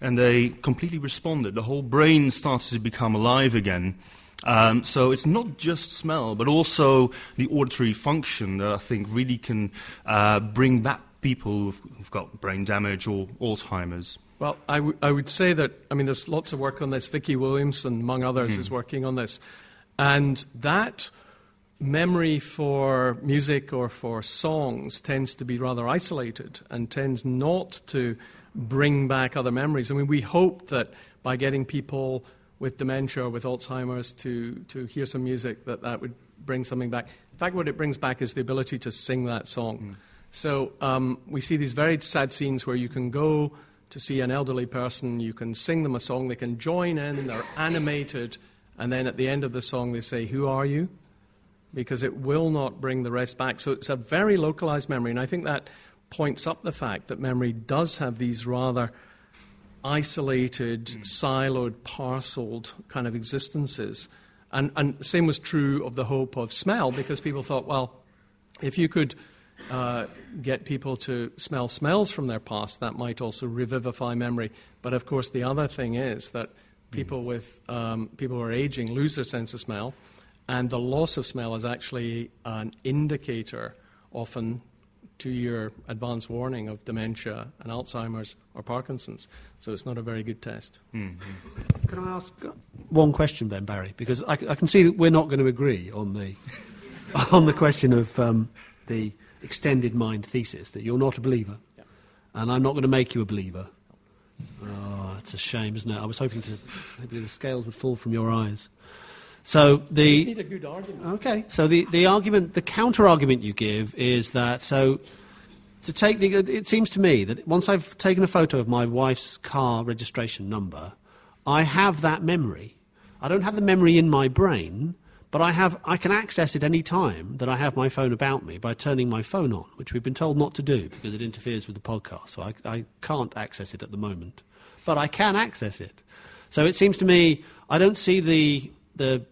and they completely responded. The whole brain started to become alive again. Um, so it's not just smell, but also the auditory function that I think really can uh, bring back people who've, who've got brain damage or Alzheimer's. Well, I, w- I would say that, I mean, there's lots of work on this. Vicky Williamson, among others, mm. is working on this. And that memory for music or for songs tends to be rather isolated and tends not to bring back other memories. I mean, we hope that by getting people with dementia or with Alzheimer's to, to hear some music, that that would bring something back. In fact, what it brings back is the ability to sing that song. Mm. So um, we see these very sad scenes where you can go to see an elderly person, you can sing them a song, they can join in, they're animated and then at the end of the song, they say, Who are you? Because it will not bring the rest back. So it's a very localized memory. And I think that points up the fact that memory does have these rather isolated, mm. siloed, parceled kind of existences. And, and the same was true of the hope of smell, because people thought, well, if you could uh, get people to smell smells from their past, that might also revivify memory. But of course, the other thing is that people with um, people who are aging lose their sense of smell, And the loss of smell is actually an indicator, often two year advance warning of dementia and Alzheimer's or Parkinson's. So it's not a very good test. Mm-hmm. Can I ask one question then, Barry? Because I, I, can see that we're not going to agree on the, on the question of um, the extended mind thesis, that you're not a believer. Yeah. And I'm not going to make you a believer. Oh, it's a shame, isn't it? I was hoping to maybe the scales would fall from your eyes. So the need a good argument. Okay, so the, the argument, the counter argument you give is that so to take the. It seems to me that once I've taken a photo of my wife's car registration number, I have that memory. I don't have the memory in my brain, but I have. I can access it any time that I have my phone about me by turning my phone on, which we've been told not to do because it interferes with the podcast. So I, I can't access it at the moment, but I can access it. So it seems to me I don't see the the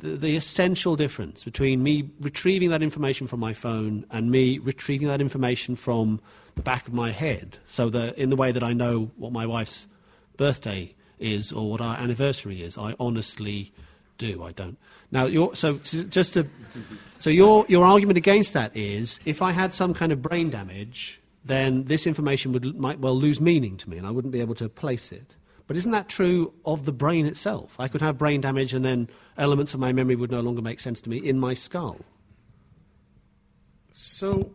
the, essential difference between me retrieving that information from my phone and me retrieving that information from the back of my head, so that in the way that I know what my wife's birthday is or what our anniversary is, I honestly do. I don't. Now, so just to, so your your argument against that is if I had some kind of brain damage, then this information would might well lose meaning to me, and I wouldn't be able to place it. But isn't that true of the brain itself? I could have brain damage and then elements of my memory would no longer make sense to me in my skull. So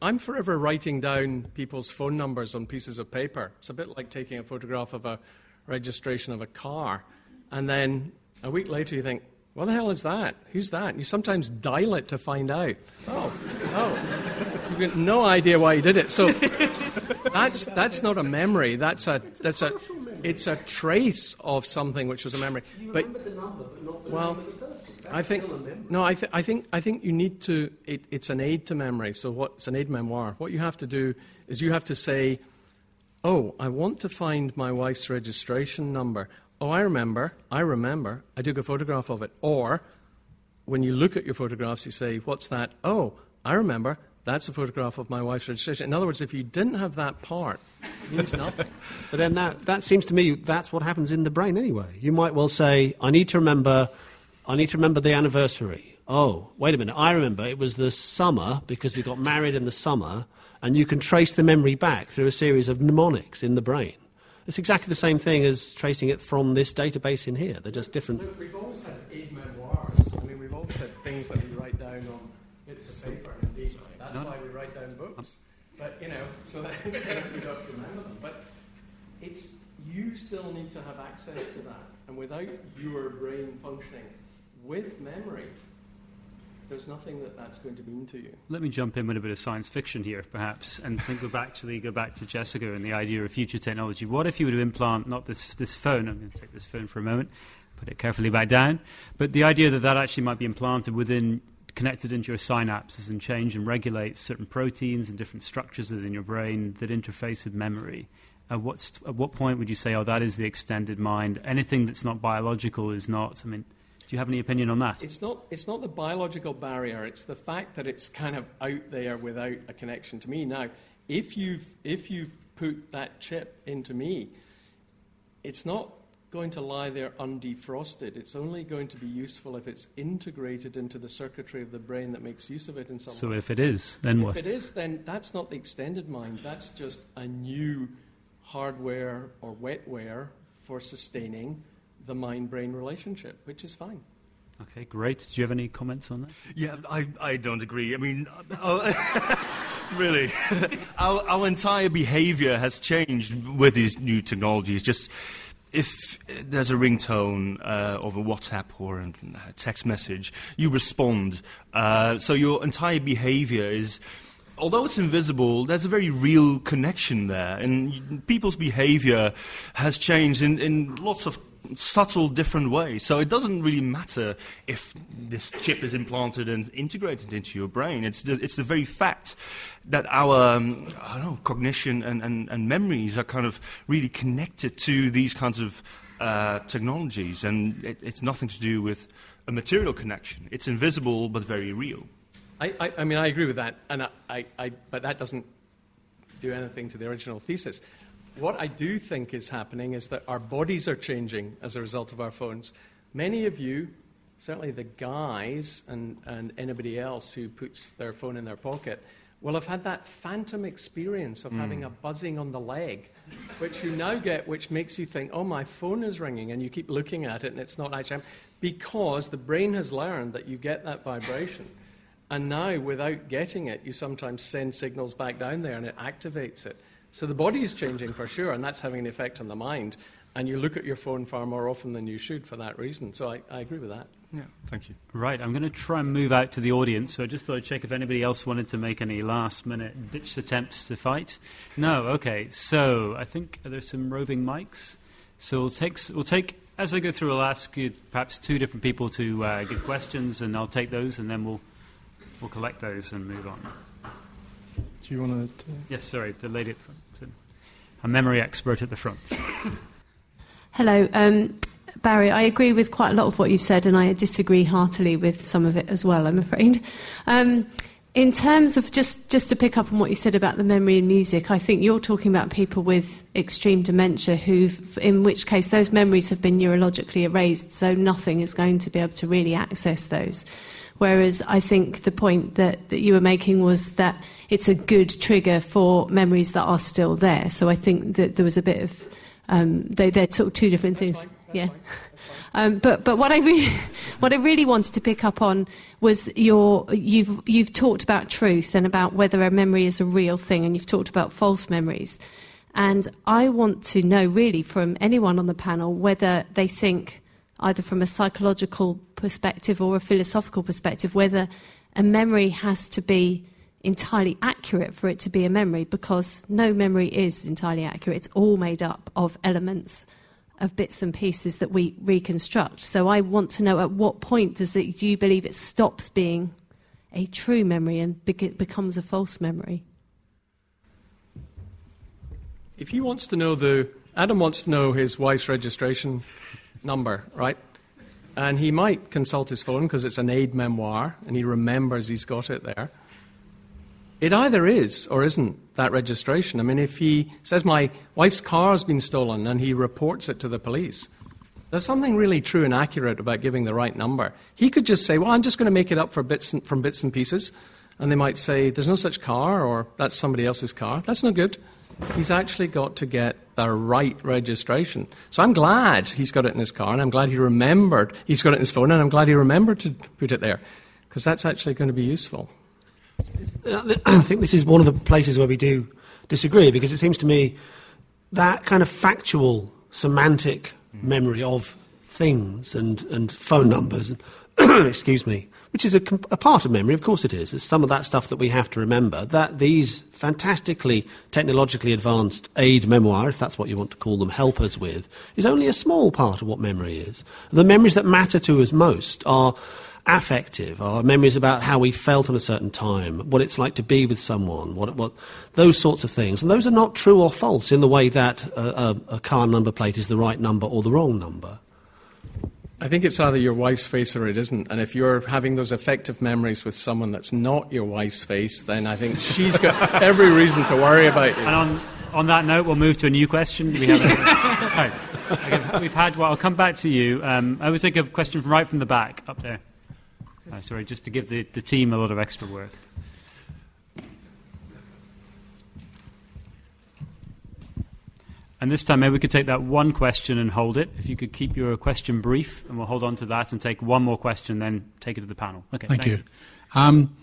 I'm forever writing down people's phone numbers on pieces of paper. It's a bit like taking a photograph of a registration of a car. And then a week later you think, what the hell is that? Who's that? And you sometimes dial it to find out. Oh, oh. You've got no idea why you did it. So that's, that's not a memory. That's a, that's a, it's a trace of something which was a memory. You but, remember the number, but not the well, I think no. I, th- I think I think you need to. It, it's an aid to memory. So what's an aide-memoire? What you have to do is you have to say, "Oh, I want to find my wife's registration number. Oh, I remember. I remember. I took a photograph of it." Or when you look at your photographs, you say, "What's that?" Oh, I remember. That's a photograph of my wife's registration. In other words, if you didn't have that part, it means nothing. but then that, that seems to me that's what happens in the brain anyway. You might well say, I need to remember, I need to remember the anniversary. Oh, wait a minute, I remember it was the summer because we got married in the summer, and you can trace the memory back through a series of mnemonics in the brain. It's exactly the same thing as tracing it from this database in here. They're just different. Look, we've always had aide-memoires. I mean, we've always had things that we write down on bits of paper. That's no. why we write down books. But you know, so that's so we don't remember them. But it's you still need to have access to that, and without your brain functioning with memory, there's nothing that that's going to mean to you. Let me jump in with a bit of science fiction here, perhaps, and think of actually go back to Jessica and the idea of future technology. What if you were to implant not this this phone? I'm going to take this phone for a moment, put it carefully back down, but the idea that that actually might be implanted within connected into your synapses and change and regulate certain proteins and different structures within your brain that interface with memory. At, what's, at what point would you say, oh, that is the extended mind? Anything that's not biological is not. I mean, do you have any opinion on that? It's not, it's not the biological barrier, it's the fact that it's kind of out there without a connection to me. Now, if you've, if you've put that chip into me, it's not going to lie there undefrosted. It's only going to be useful if it's integrated into the circuitry of the brain that makes use of it in some so way. So if it is, then if what? If it is, then that's not the extended mind. That's just a new hardware or wetware for sustaining the mind-brain relationship, which is fine. Okay, great. Do you have any comments on that? Yeah, I, I don't agree. I mean, uh, really, our, our entire behavior has changed with these new technologies. Just if there's a ringtone uh, of a WhatsApp or a text message, you respond. Uh, so your entire behavior is, although it's invisible, there's a very real connection there. And people's behavior has changed in, in lots of subtle different way. So it doesn't really matter if this chip is implanted and integrated into your brain. It's the, it's the very fact that our um, know, cognition and, and, and memories are kind of really connected to these kinds of uh, technologies. And it, it's nothing to do with a material connection. It's invisible but very real. I, I, I mean, I agree with that, and I, I, but that doesn't do anything to the original thesis. What I do think is happening is that our bodies are changing as a result of our phones. Many of you certainly the guys and, and anybody else who puts their phone in their pocket will have had that phantom experience of mm. having a buzzing on the leg, which you now get, which makes you think, oh, my phone is ringing, and you keep looking at it and it's not actually, because the brain has learned that you get that vibration. And now, without getting it, you sometimes send signals back down there and it activates it. So the body is changing for sure, and that's having an effect on the mind. And you look at your phone far more often than you should for that reason. So I, I agree with that. Yeah, thank you. Right, I'm going to try and move out to the audience. So I just thought I'd check if anybody else wanted to make any last minute ditch attempts to fight. No, okay. So I think there's some roving mics. So we'll take, we'll take as I go through, I'll ask you perhaps two different people to uh, give questions, and I'll take those, and then we'll, we'll collect those and move on. Do you want to? Yes, sorry, the lady at front. A memory expert at the front. Hello. Um, Barry, I agree with quite a lot of what you've said, and I disagree heartily with some of it as well, I'm afraid. Um, in terms of just, just to pick up on what you said about the memory in music, I think you're talking about people with extreme dementia who've, in which case those memories have been neurologically erased, so nothing is going to be able to really access those. Whereas I think the point that, that you were making was that it's a good trigger for memories that are still there. So I think that there was a bit of, um, they, they're sort of two different That's things. Fine. Yeah. Um, but but what I really what I really wanted to pick up on was your you've you've talked about truth and about whether a memory is a real thing, and you've talked about false memories. And I want to know really from anyone on the panel whether they think either from a psychological perspective or a philosophical perspective whether a memory has to be entirely accurate for it to be a memory because no memory is entirely accurate. It's all made up of elements of bits and pieces that we reconstruct. So I want to know at what point does it, do you believe it stops being a true memory and be- becomes a false memory? If he wants to know the, Adam wants to know his wife's registration number, right? And he might consult his phone because it's an aide-memoire and he remembers he's got it there. It either is or isn't that registration. I mean, if he says, My wife's car's been stolen, and he reports it to the police, there's something really true and accurate about giving the right number. He could just say, Well, I'm just going to make it up bits and, from bits and pieces. And they might say, There's no such car, or that's somebody else's car. That's no good. He's actually got to get the right registration. So I'm glad he's got it in his car, and I'm glad he remembered. He's got it in his phone, and I'm glad he remembered to put it there, because that's actually going to be useful. I think this is one of the places where we do disagree because it seems to me that kind of factual, semantic memory of things and, and phone numbers, excuse me, which is a, a, part of memory, of course it is. It's some of that stuff that we have to remember. That these fantastically technologically advanced aide-memoire, if that's what you want to call them, help us with, is only a small part of what memory is. The memories that matter to us most are affective, our memories about how we felt at a certain time, what it's like to be with someone, what, what, those sorts of things. And those are not true or false in the way that a, a, a car number plate is the right number or the wrong number. I think it's either your wife's face or it isn't. And if you're having those affective memories with someone that's not your wife's face, then I think she's got every reason to worry about you. And on, on that note, we'll move to a new question. We have a, we've had, well, I'll come back to you. Um, I will take a question from right from the back up there. Uh, sorry, just to give the, the team a lot of extra work. And this time, maybe we could take that one question and hold it. If you could keep your question brief, and we'll hold on to that and take one more question, then take it to the panel. Okay. Thank, thank you. you. Um,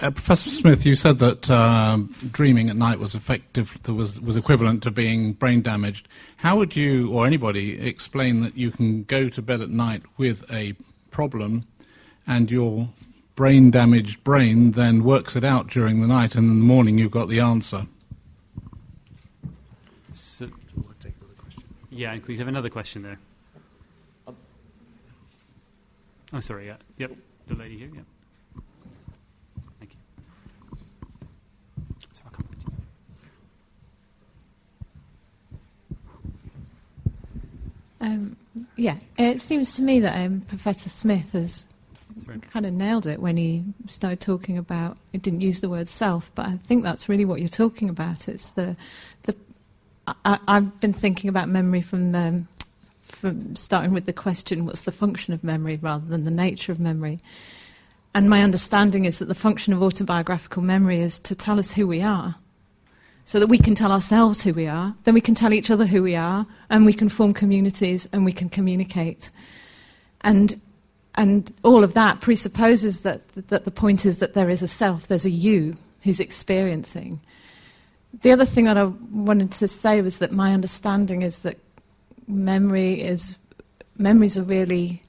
uh, Professor Smith, you said that uh, dreaming at night was effective, was, was equivalent to being brain damaged. How would you, or anybody, explain that you can go to bed at night with a problem and your brain damaged brain then works it out during the night, and in the morning you've got the answer. So, yeah, we have another question there. Oh, sorry. Yeah. Yep. The lady here. Yep. Thank you. So I'll come back to you. Um, yeah, it seems to me that um, Professor Smith has kind of nailed it when he started talking about. It didn't use the word self, but I think that's really what you're talking about. It's the the. I, have been thinking about memory from the from starting with the question, what's the function of memory, rather than the nature of memory. And my understanding is that the function of autobiographical memory is to tell us who we are. So that we can tell ourselves who we are, then we can tell each other who we are, and we can form communities and we can communicate. And, and all of that presupposes that, that the point is that there is a self, there's a you who's experiencing. The other thing that I wanted to say was that my understanding is that memory is memories are really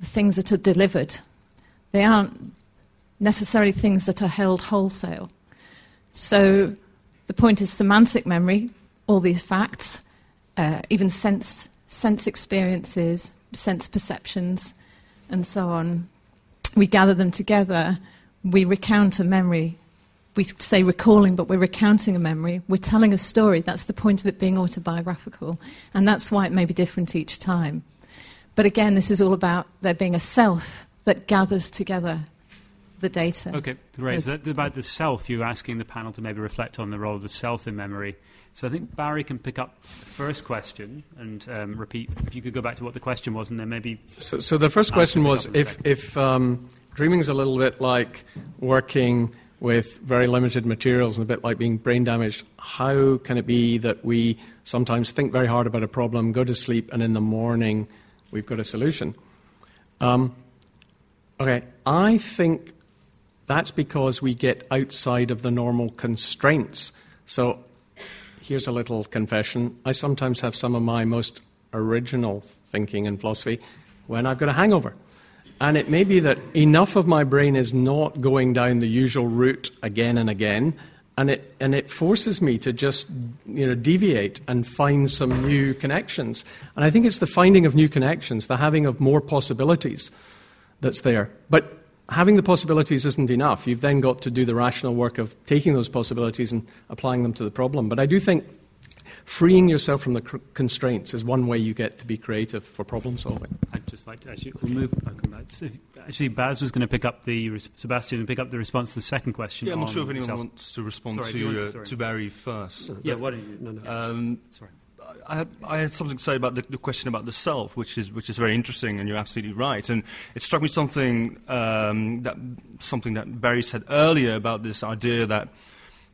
the things that are delivered. They aren't necessarily things that are held wholesale. So the point is semantic memory, all these facts, uh, even sense, sense experiences, sense perceptions, and so on. We gather them together, we recount a memory. We say recalling, but we're recounting a memory. We're telling a story. That's the point of it being autobiographical. And that's why it may be different each time. But again, this is all about there being a self that gathers together the data. Okay, great. So about the self, you're asking the panel to maybe reflect on the role of the self in memory. So I think Barry can pick up the first question and um, repeat. If you could go back to what the question was, and then maybe. So, so the first question was if if um, dreaming is a little bit like working with very limited materials and a bit like being brain damaged, how can it be that we sometimes think very hard about a problem, go to sleep, and in the morning we've got a solution? Um, okay, I think that's because we get outside of the normal constraints. So here's a little confession. I sometimes have some of my most original thinking and philosophy when I've got a hangover. And it may be that enough of my brain is not going down the usual route again and again, and it, and it forces me to just you know, deviate and find some new connections. And I think it's the finding of new connections, the having of more possibilities that's there. But having the possibilities isn't enough. You've then got to do the rational work of taking those possibilities and applying them to the problem. But I do think freeing yourself from the cr- constraints is one way you get to be creative for problem solving. I'd just like to actually we'll move. Actually, Baz was going to pick up the Sebastian and pick up the response to the second question. Yeah, I'm not sure if anyone self. wants to respond sorry, to, uh, to Barry first. Yeah, what? You, no, no. Um, sorry. I had, I had, something to say about the, the, question about the self, which is which is very interesting, and you're absolutely right. And it struck me something um, that something that Barry said earlier about this idea that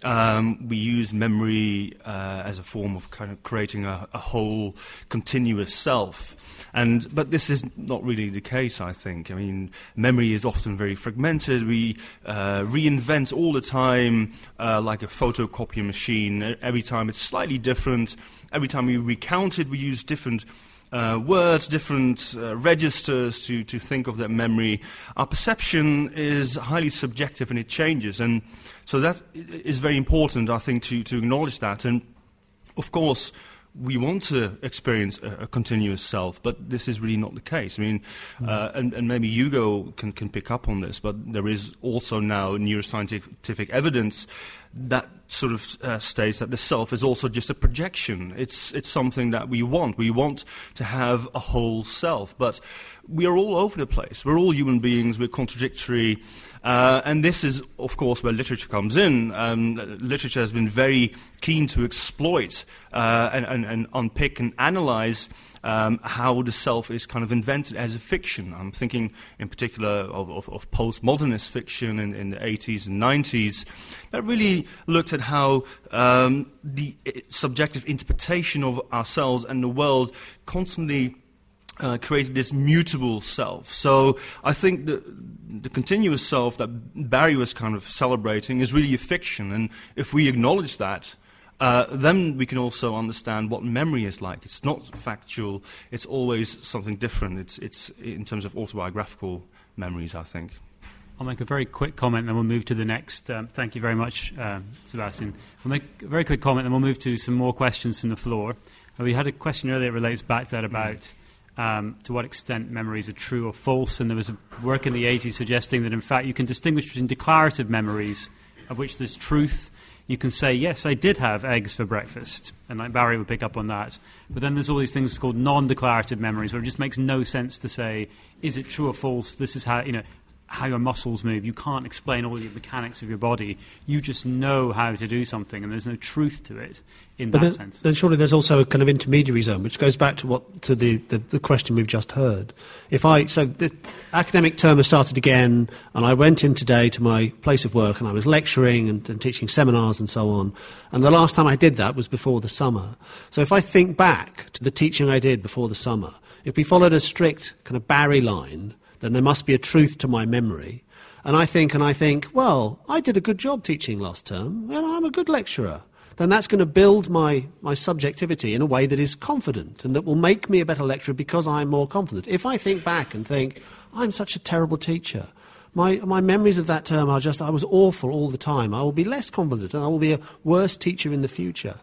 um, we use memory uh, as a form of kind of creating a, a, whole continuous self. And, but this is not really the case, I think. I mean, memory is often very fragmented. We uh, reinvent all the time uh, like a photocopy machine. Every time it's slightly different. Every time we recount it, we use different uh, words, different uh, registers to, to think of that memory. Our perception is highly subjective and it changes. And so that is very important, I think, to, to acknowledge that. And of course, we want to experience a, a, continuous self, but this is really not the case. I mean, mm. uh, and, and, maybe Hugo can, can pick up on this, but there is also now neuroscientific evidence that sort of uh, states that the self is also just a projection. It's, it's something that we want. We want to have a whole self, but we are all over the place. We're all human beings. We're contradictory. Uh, and this is, of course, where literature comes in. Um, literature has been very keen to exploit uh, and, and, and, unpick and analyze um, how the self is kind of invented as a fiction. I'm thinking in particular of, of, of postmodernist fiction in, in, the 80s and 90s that really looked at how um, the uh, subjective interpretation of ourselves and the world constantly uh, created this mutable self. So I think the, the continuous self that Barry was kind of celebrating is really a fiction. And if we acknowledge that, uh, then we can also understand what memory is like. It's not factual, it's always something different. It's, it's in terms of autobiographical memories, I think. I'll make a very quick comment and then we'll move to the next. Um, thank you very much, um, Sebastian. I'll make a very quick comment and we'll move to some more questions from the floor. Uh, we had a question earlier that relates back to that about um, to what extent memories are true or false. And there was work in the 80s suggesting that, in fact, you can distinguish between declarative memories, of which there's truth. You can say, yes, I did have eggs for breakfast. And like Barry would pick up on that. But then there's all these things called non declarative memories, where it just makes no sense to say, is it true or false? This is how, you know, how your muscles move. You can't explain all the mechanics of your body. You just know how to do something, and there's no truth to it in but that then, sense. Then surely there's also a kind of intermediary zone, which goes back to what to the, the, the question we've just heard. If I so the academic term has started again, and I went in today to my place of work, and I was lecturing and, and teaching seminars and so on. And the last time I did that was before the summer. So if I think back to the teaching I did before the summer, if we followed a strict kind of Barry line then there must be a truth to my memory. And I think, and I think, well, I did a good job teaching last term, and I'm a good lecturer. Then that's going to build my, my subjectivity in a way that is confident and that will make me a better lecturer because I'm more confident. If I think back and think, I'm such a terrible teacher, my, my memories of that term are just, I was awful all the time, I will be less confident and I will be a worse teacher in the future.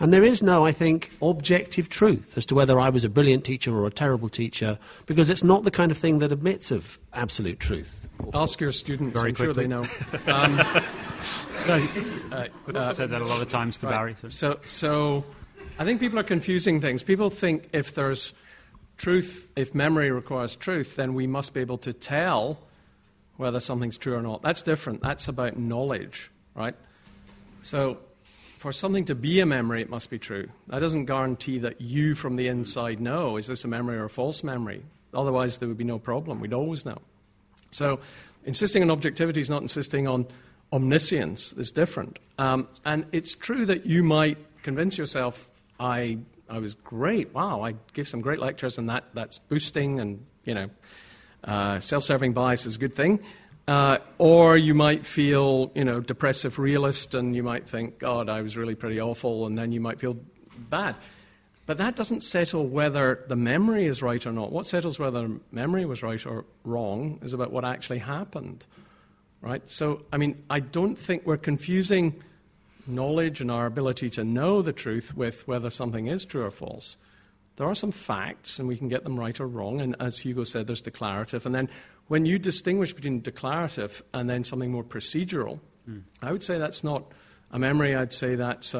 And there is no, I think, objective truth as to whether I was a brilliant teacher or a terrible teacher, because it's not the kind of thing that admits of absolute truth. Ask your students, Barry I'm sure they know. Um, uh, I've said that a lot of times to right. Barry. So. So, so I think people are confusing things. People think if there's truth, if memory requires truth, then we must be able to tell whether something's true or not. That's different. That's about knowledge, right? So, for something to be a memory, it must be true. That doesn't guarantee that you from the inside know is this a memory or a false memory. Otherwise, there would be no problem. We'd always know. So, insisting on objectivity is not insisting on omniscience. It's different. Um, and it's true that you might convince yourself, I, I was great. Wow, I give some great lectures, and that, that's boosting, and you know, uh, self-serving bias is a good thing. Uh, or you might feel, you know, depressive realist, and you might think, God, I was really pretty awful, and then you might feel bad. But that doesn't settle whether the memory is right or not. What settles whether memory was right or wrong is about what actually happened, right? So, I mean, I don't think we're confusing knowledge and our ability to know the truth with whether something is true or false. There are some facts, and we can get them right or wrong. And as Hugo said, there's declarative. And then when you distinguish between declarative and then something more procedural, Hmm. I would say that's not a memory. I'd say that's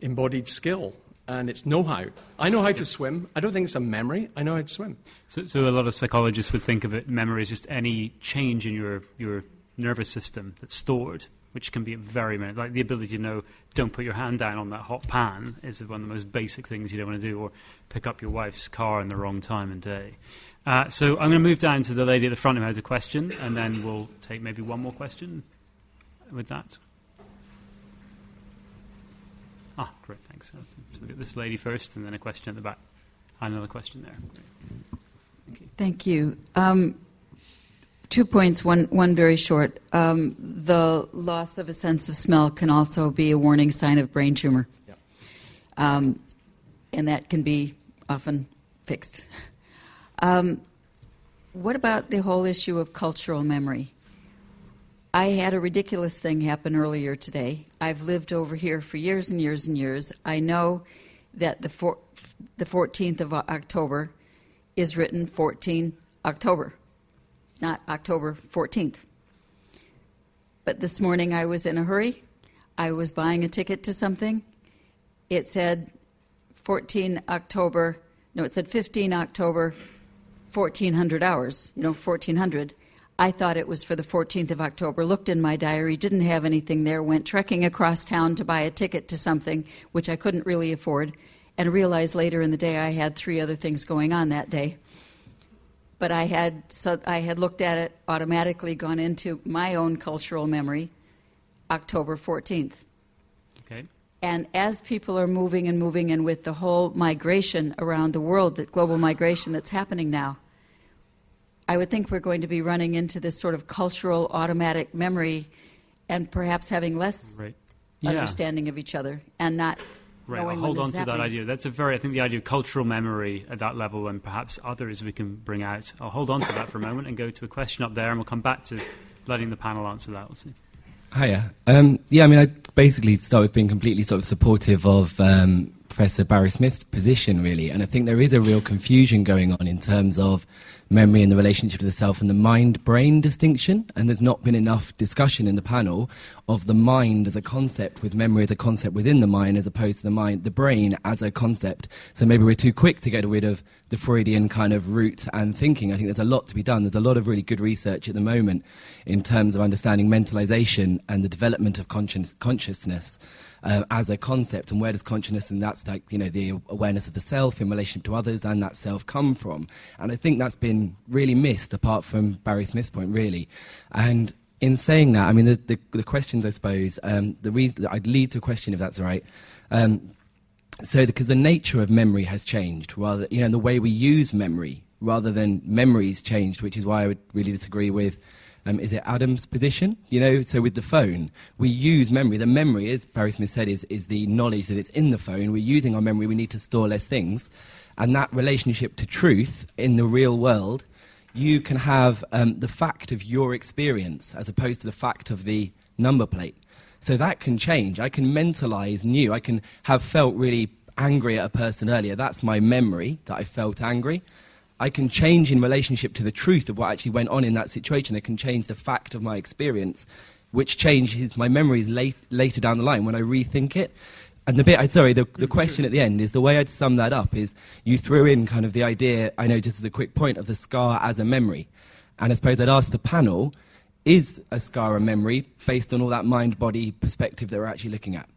embodied skill, and it's know-how. I know how to swim. I don't think it's a memory. I know how to swim. So, so a lot of psychologists would think of it memory as just any change in your, your nervous system that's stored, which can be very. Like the ability to know, don't put your hand down on that hot pan is one of the most basic things you don't want to do, or pick up your wife's car in the wrong time and day. Uh, so I'm going to move down to the lady at the front who has a question, and then we'll take maybe one more question with that. Ah, great, thanks. So we'll get this lady first, and then a question at the back. Another question there. Great. Thank you. Um, two points, one, one very short. Um, the loss of a sense of smell can also be a warning sign of brain tumor. Um, and that can be often fixed. Um, what about the whole issue of cultural memory? I had a ridiculous thing happen earlier today. I've lived over here for years and years and years. I know that the, four, the 14th of October is written 14 October, not October 14th. But this morning I was in a hurry. I was buying a ticket to something. It said 14 October, no, it said 15 October, 1400 hours, you know, 1400. I thought it was for the 14th of October, looked in my diary, didn't have anything there, went trekking across town to buy a ticket to something which I couldn't really afford, and realized later in the day I had three other things going on that day. But I had, so I had looked at it automatically, gone into my own cultural memory, October 14th. Okay. And as people are moving and moving, and with the whole migration around the world, that global migration that's happening now, I would think we're going to be running into this sort of cultural automatic memory and perhaps having less Right. Yeah. understanding of each other and not Right, I'll hold on to is that happening. idea. That's a very, I think the idea of cultural memory at that level and perhaps others we can bring out. I'll hold on to that for a moment and go to a question up there and we'll come back to letting the panel answer that. We'll see. Hiya. Um, yeah, I mean, I basically start with being completely sort of supportive of um, Professor Barry Smith's position, really. And I think there is a real confusion going on in terms of memory and the relationship to the self and the mind brain distinction. And there's not been enough discussion in the panel of the mind as a concept, with memory as a concept within the mind, as opposed to the mind, the brain as a concept. So maybe we're too quick to get rid of the Freudian kind of root and thinking. I think there's a lot to be done. There's a lot of really good research at the moment in terms of understanding mentalization and the development of conscious, consciousness uh, as a concept and where does consciousness and that's like you know the awareness of the self in relation to others and that self come from? And i think that's been really missed apart from barry smith's point really. And in saying that i mean the, the, the questions i suppose um, the reason i'd lead to a question if that's right. Um, so because the nature of memory has changed rather you know the way we use memory rather than memories changed which is why i would really disagree with um, is it Adam's position? You know, so with the phone, we use memory. The memory, as Barry Smith said, is, is the knowledge that it's in the phone. We're using our memory, we need to store less things. And that relationship to truth in the real world, you can have um, the fact of your experience as opposed to the fact of the number plate. So that can change. I can mentalize new. I can have felt really angry at a person earlier. That's my memory that I felt angry. I can change in relationship to the truth of what actually went on in that situation. I can change the fact of my experience, which changes my memories late, later down the line when I rethink it. And the bit, I, sorry, the, the question at the end is the way I'd sum that up is you threw in kind of the idea, I know just as a quick point, of the scar as a memory. And I suppose I'd ask the panel, is a scar a memory based on all that mind body perspective that we're actually looking at?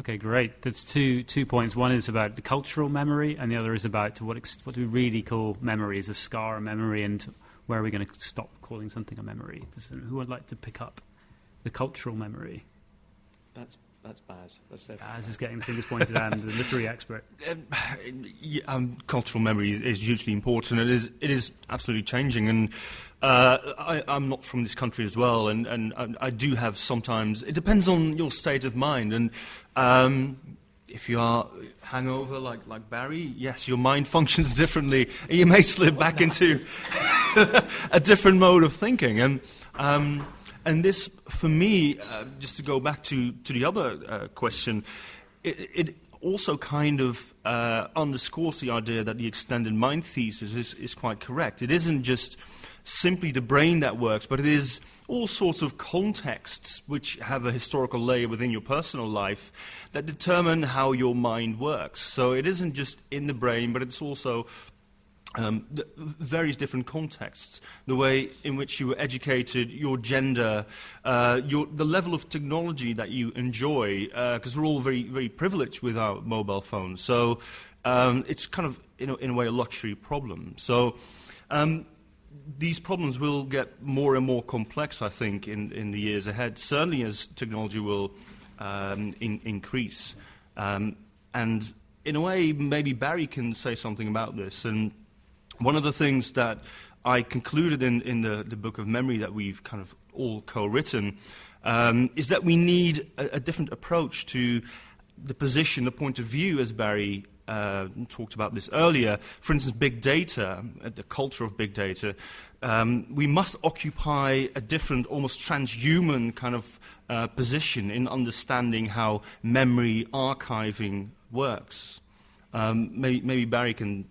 Okay, great. There's two two points. One is about the cultural memory, and the other is about to what ex- what do we really call memory? Is a scar a memory, and where are we going to stop calling something a memory? Does, who would like to pick up the cultural memory? That's that's Baz. That's Baz Baz. is getting fingers pointed at, and the literary expert. Um, yeah, um, cultural memory is hugely important. It is it is absolutely changing, and uh, I, am not from this country as well, and, and, I do have sometimes. It depends on your state of mind, and um, if you are hangover like, like Barry, yes, your mind functions differently, you may slip back into a different mode of thinking. And um, and this, for me, uh, just to go back to to the other uh, question, it, it also kind of uh, underscores the idea that the extended mind thesis is, is quite correct. It isn't just simply the brain that works, but it is all sorts of contexts which have a historical layer within your personal life that determine how your mind works. So it isn't just in the brain, but it's also um, various different contexts, the way in which you were educated, your gender, uh, your, the level of technology that you enjoy, because uh, we're all very, very privileged with our mobile phones. So um, it's kind of, in a, in a, way, a luxury problem. So um, these problems will get more and more complex, I think, in, in the years ahead, certainly as technology will um, in, increase. Um, and in a way, maybe Barry can say something about this. And one of the things that I concluded in, in the, the book of memory that we've kind of all co written um, is that we need a, a different approach to the position, the point of view, as Barry uh, talked about this earlier. For instance, big data, uh, the culture of big data. Um, we must occupy a different, almost transhuman kind of uh, position in understanding how memory archiving works. Um, maybe, maybe, Barry can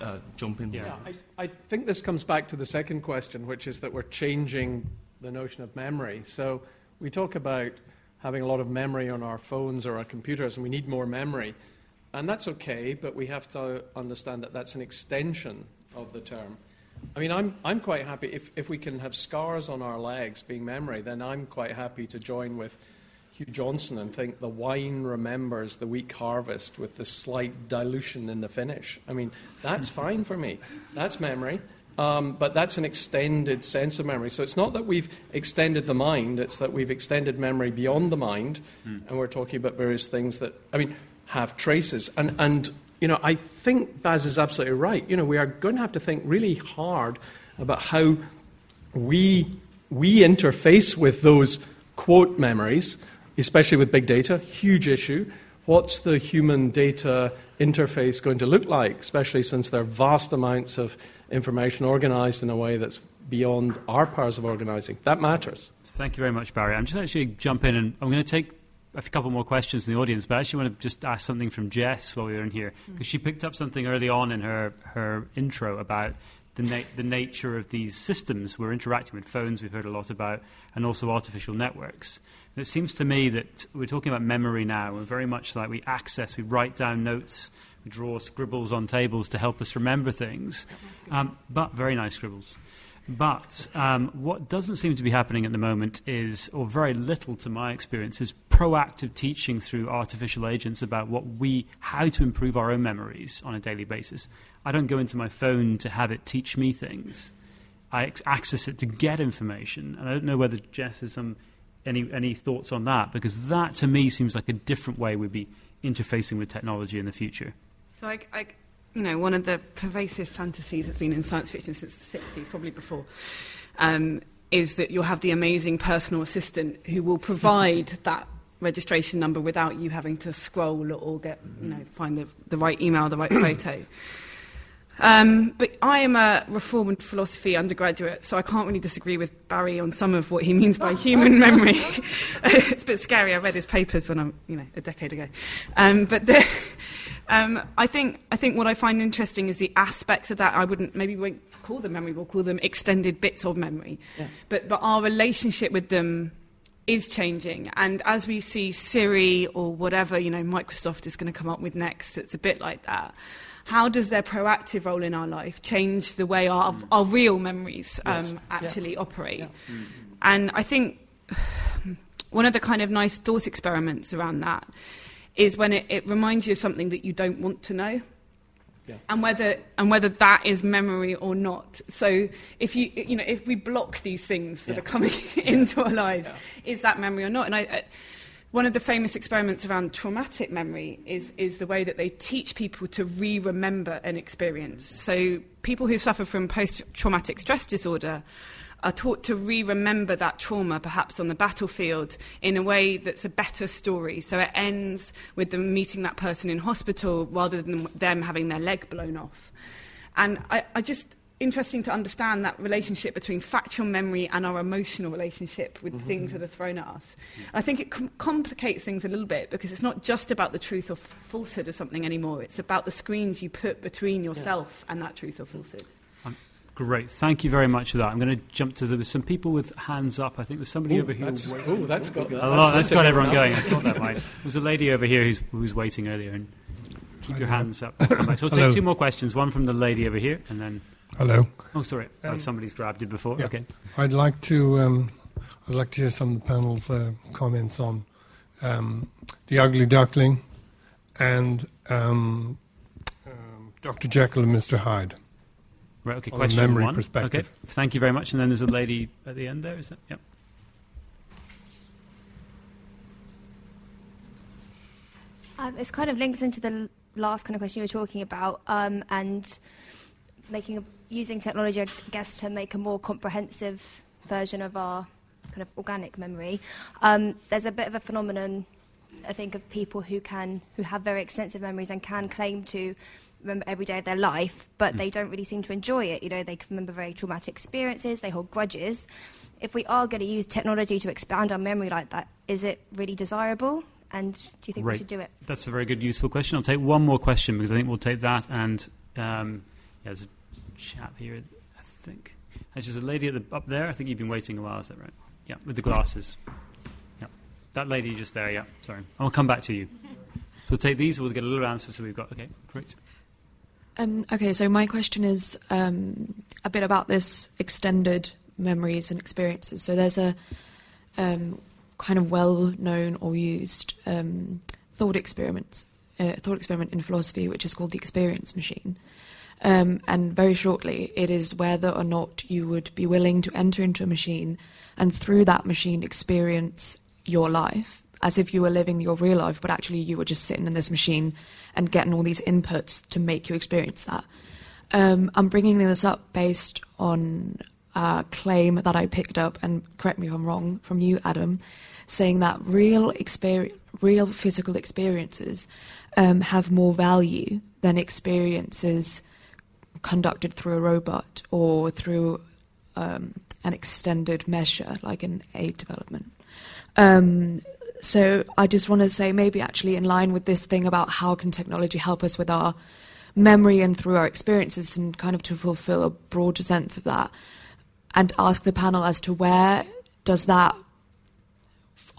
uh, jump in. Yeah, yeah I, I think this comes back to the second question, which is that we're changing the notion of memory. So we talk about having a lot of memory on our phones or our computers, and we need more memory. And that's okay, but we have to understand that that's an extension of the term. I mean, I'm, I'm quite happy if, if we can have scars on our legs being memory, then I'm quite happy to join with Hugh Johnson and think the wine remembers the weak harvest with the slight dilution in the finish. I mean, that's fine for me. That's memory. Um, but that's an extended sense of memory. So it's not that we've extended the mind, it's that we've extended memory beyond the mind, mm. and we're talking about various things that, I mean, have traces. And, and, you know, I think Baz is absolutely right. You know, we are going to have to think really hard about how we, we interface with those quote memories, especially with big data, huge issue. What's the human data interface going to look like, especially since there are vast amounts of information organized in a way that's beyond our powers of organizing. That matters. Thank you very much, Barry. I'm just actually jump in and I'm going to take a couple more questions in the audience, but I actually want to just ask something from Jess while we were in here because she picked up something early on in her her intro about the, na- the nature of these systems we're interacting with. Phones, we've heard a lot about, and also artificial networks. And it seems to me that we're talking about memory now, and very much like we access, we write down notes, we draw scribbles on tables to help us remember things, um, but very nice scribbles. But um, what doesn't seem to be happening at the moment is, or very little to my experience, is proactive teaching through artificial agents about what we, how to improve our own memories on a daily basis. I don't go into my phone to have it teach me things. I access it to get information, and I don't know whether Jess has some any any thoughts on that because that to me seems like a different way we'd be interfacing with technology in the future. So I, I, you know, one of the pervasive fantasies that's been in science fiction since the 60s, probably before, um, is that you'll have the amazing personal assistant who will provide that registration number without you having to scroll or get, you know, find the, the right email, the right photo. Um, but I am a reformed philosophy undergraduate, so I can't really disagree with Barry on some of what he means by human memory. it's a bit scary. I read his papers when I'm, you know, a decade ago. Um, but the, um, I think I think what I find interesting is the aspects of that. I wouldn't maybe won't call them memory. We'll call them extended bits of memory. Yeah. But but our relationship with them is changing. And as we see Siri or whatever, you know, Microsoft is going to come up with next, it's a bit like that. How does their proactive role in our life change the way our, our real memories um, Yes. actually Yeah. operate? And I think one of the kind of nice thought experiments around that is when it, it reminds you of something that you don't want to know. Yeah. And whether and whether that is memory or not. So if you you know if we block these things that Yeah. are coming into our lives, is that memory or not? And I, I, one of the famous experiments around traumatic memory is is the way that they teach people to re-remember an experience. So people who suffer from post-traumatic stress disorder are taught to re-remember that trauma, perhaps on the battlefield, in a way that's a better story. So it ends with them meeting that person in hospital rather than them having their leg blown off. And I, I just interesting to understand that relationship between factual memory and our emotional relationship with Mhm. things that are thrown at us. I think it com- complicates things a little bit because it's not just about the truth or f- falsehood of something anymore. It's about the screens you put between yourself and that truth or falsehood. Great, thank you very much for that. I'm going to jump to there some people with hands up. I think there's somebody Ooh, over here. that's- waiting. ooh, that's got- a that's- lot. that's That's got everyone everyone going. up. I thought that might. There's a lady over here who's who was waiting earlier, and keep your hands up. So we'll take two more questions. One from the lady over here, and then. Hello. Oh, sorry. oh, Um, somebody's grabbed it before. Yeah. Okay. I'd like to um, I'd like to hear some of the panel's uh, comments on um, the Ugly Duckling and um, um, Dr. Jekyll and Mr. Hyde. Right. Okay. on a Question memory one. perspective. Okay. Thank you very much. And then there's a lady at the end there. Is that? Yep. Um, it's kind of links into the last kind of question you were talking about, um, and making a, using technology, I guess, to make a more comprehensive version of our kind of organic memory. Um, there's a bit of a phenomenon, I think, of people who can who have very extensive memories and can claim to remember every day of their life, but Mm. they don't really seem to enjoy it. You know, they can remember very traumatic experiences. They hold grudges. If we are going to use technology to expand our memory like that, is it really desirable? And do you think Right. we should do it? That's a very good, useful question. I'll take one more question because I think we'll take that. And um, yeah, there's a chap here, I think. There's just a lady the, up there. I think you've been waiting a while. Is that right? Yeah, with the glasses. Yeah, that lady just there. Yeah, sorry. I'll come back to you. So we'll take these. We'll get a little answer. So we've got okay, great. Um, okay, so my question is um, a bit about this extended memories and experiences. So there's a um, kind of well-known or used um, thought experiment, uh, thought experiment in philosophy, which is called the experience machine. Um, and very shortly, it is whether or not you would be willing to enter into a machine and through that machine experience your life as if you were living your real life, but actually you were just sitting in this machine and getting all these inputs to make you experience that. Um, I'm bringing this up based on a claim that I picked up, and correct me if I'm wrong, from you, Adam, saying that real experience, real physical experiences um, have more value than experiences conducted through a robot or through um, an extended measure like an aid development. Um, so I just want to say maybe actually in line with this thing about how can technology help us with our memory and through our experiences, and kind of to fulfill a broader sense of that, and ask the panel as to where does that,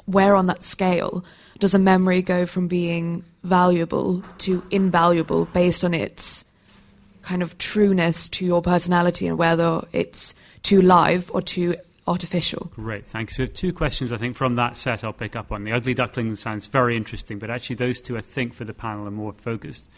where on that scale does a memory go from being valuable to invaluable based on its kind of trueness to your personality and whether it's too live or too artificial. Great, thanks. We have two questions, I think, from that set I'll pick up on. The ugly duckling sounds very interesting, but actually, those two, I think, for the panel are more focused.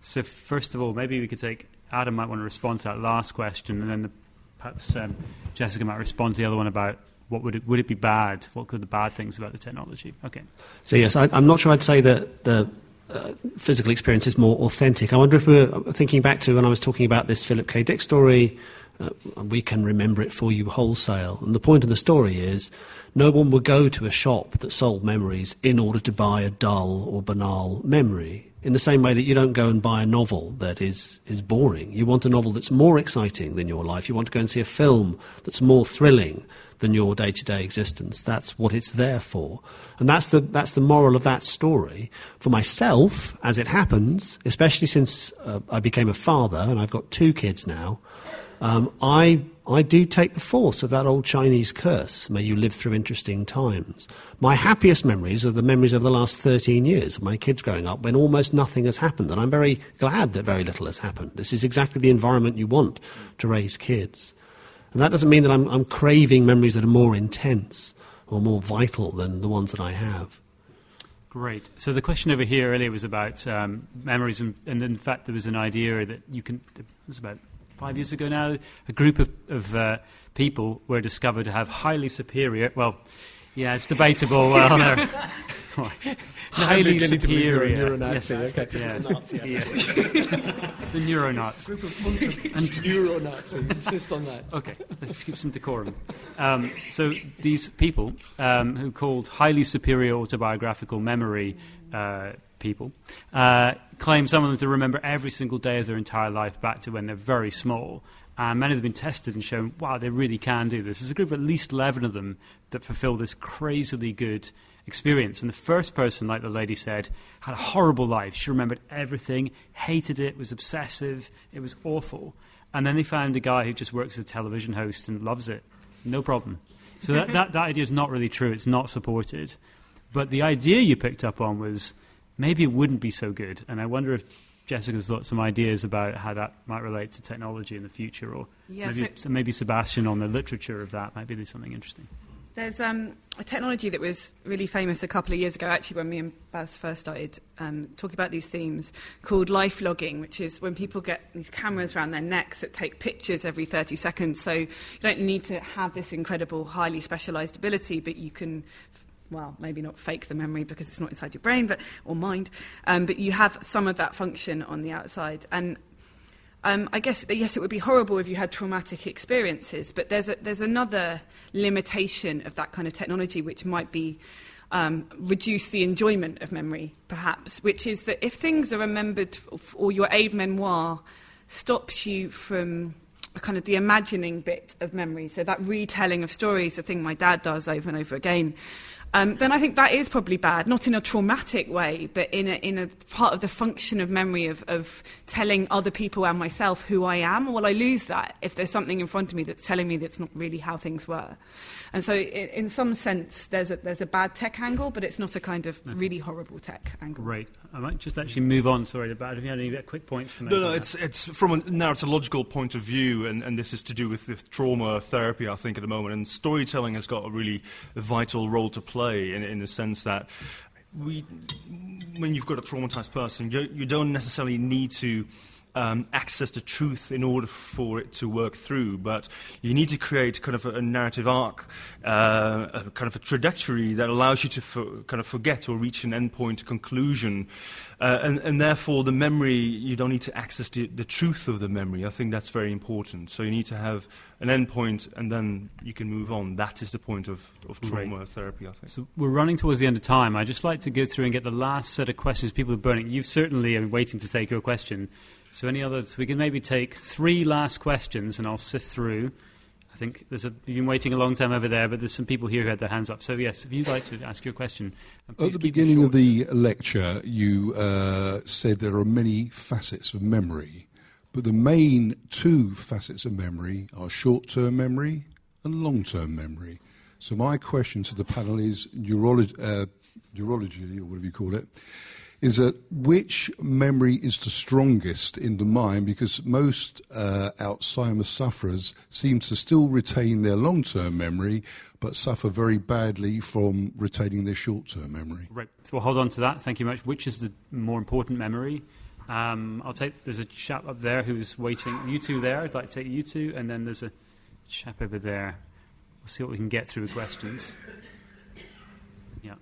So, first of all, maybe we could take Adam might want to respond to that last question, and then the, perhaps um, Jessica might respond to the other one about what would it, would it be bad? What could the bad things about the technology? Okay. So yes, I, am not sure I'd say that the uh, physical experience is more authentic. I wonder if we're thinking back to when I was talking about this Philip K. Dick story. Uh, we can remember it for you wholesale. And the point of the story is no one would go to a shop that sold memories in order to buy a dull or banal memory. In the same way that you don't go and buy a novel that is, is boring. You want a novel that's more exciting than your life. You want to go and see a film that's more thrilling than your day to day existence. That's what it's there for. And that's the, that's the moral of that story. For myself, as it happens, especially since uh, I became a father and I've got two kids now, um, I, I do take the force of that old Chinese curse, may you live through interesting times. My happiest memories are the memories of the last 13 years of my kids growing up when almost nothing has happened. And I'm very glad that very little has happened. This is exactly the environment you want to raise kids. And that doesn't mean that I'm, I'm craving memories that are more intense or more vital than the ones that I have. Great. So the question over here earlier was about um, memories, and, and, in fact, there was an idea that you can. It was about five years ago now. A group of, of uh, people were discovered to have highly superior. Well, yeah, it's debatable. well, no. Highly superior. Yes, okay. Yeah. the Neuronauts. Group of and Neo-Nazi. Insist on that. Okay, let's keep some decorum. Um, so these people um, who called highly superior autobiographical memory uh, people uh, claim some of them to remember every single day of their entire life back to when they're very small. And many have been tested and shown, wow, they really can do this. There's a group of at least 11 of them that fulfill this crazily good experience. And the first person, like the lady said, had a horrible life. She remembered everything, hated it, was obsessive, it was awful. And then they found a guy who just works as a television host and loves it. No problem. So that, that, that idea is not really true. It's not supported. But the idea you picked up on was maybe it wouldn't be so good. And I wonder if Jessica's got some ideas about how that might relate to technology in the future, or yeah, maybe, so maybe Sebastian on the literature of that. Maybe there's something interesting. There's um, a technology that was really famous a couple of years ago, actually, when me and Baz first started um, talking about these themes, called life logging, which is when people get these cameras around their necks that take pictures every 30 seconds. So you don't need to have this incredible, highly specialized ability, but you can well, maybe not fake the memory because it's not inside your brain but, or mind, um, but you have some of that function on the outside. And um, I guess, yes, it would be horrible if you had traumatic experiences, but there's, a, there's another limitation of that kind of technology which might be um, reduce the enjoyment of memory, perhaps, which is that if things are remembered or your aide-memoire stops you from kind of the imagining bit of memory, so that retelling of stories, the thing my dad does over and over again, um, then I think that is probably bad, not in a traumatic way, but in a, in a part of the function of memory of, of telling other people and myself who I am. Well, I lose that if there's something in front of me that's telling me that's not really how things were. And so, in, in some sense, there's a, there's a bad tech angle, but it's not a kind of really horrible tech angle. Great. I might just actually move on, sorry, about if you had any quick points to make. No, no, it's, it's from a narratological point of view, and, and this is to do with, with trauma therapy, I think, at the moment. And storytelling has got a really vital role to play in, in the sense that we, when you've got a traumatized person, you, you don't necessarily need to um, access to truth in order for it to work through. But you need to create kind of a, a narrative arc, uh, a kind of a trajectory that allows you to for, kind of forget or reach an endpoint, a conclusion. Uh, and, and, therefore, the memory, you don't need to access the, the, truth of the memory. I think that's very important. So you need to have an endpoint and then you can move on. That is the point of, of trauma right. therapy, I think. So we're running towards the end of time. I'd just like to go through and get the last set of questions people are burning. You've certainly been waiting to take your question. So, any others? We can maybe take three last questions and I'll sift through. I think there's a, you've been waiting a long time over there, but there's some people here who had their hands up. So, yes, if you'd like to ask your question. At the beginning of the lecture, you uh, said there are many facets of memory, but the main two facets of memory are short term memory and long term memory. So, my question to the panel is neurology, uh, neurology or whatever you call it is that which memory is the strongest in the mind because most uh, Alzheimer's sufferers seem to still retain their long term memory but suffer very badly from retaining their short term memory. Right. So we'll hold on to that. Thank you much. Which is the more important memory? Um, I'll take. There's a chap up there who's waiting. You two there. I'd like to take you two, and then there's a chap over there. We'll see what we can get through the questions. Yeah.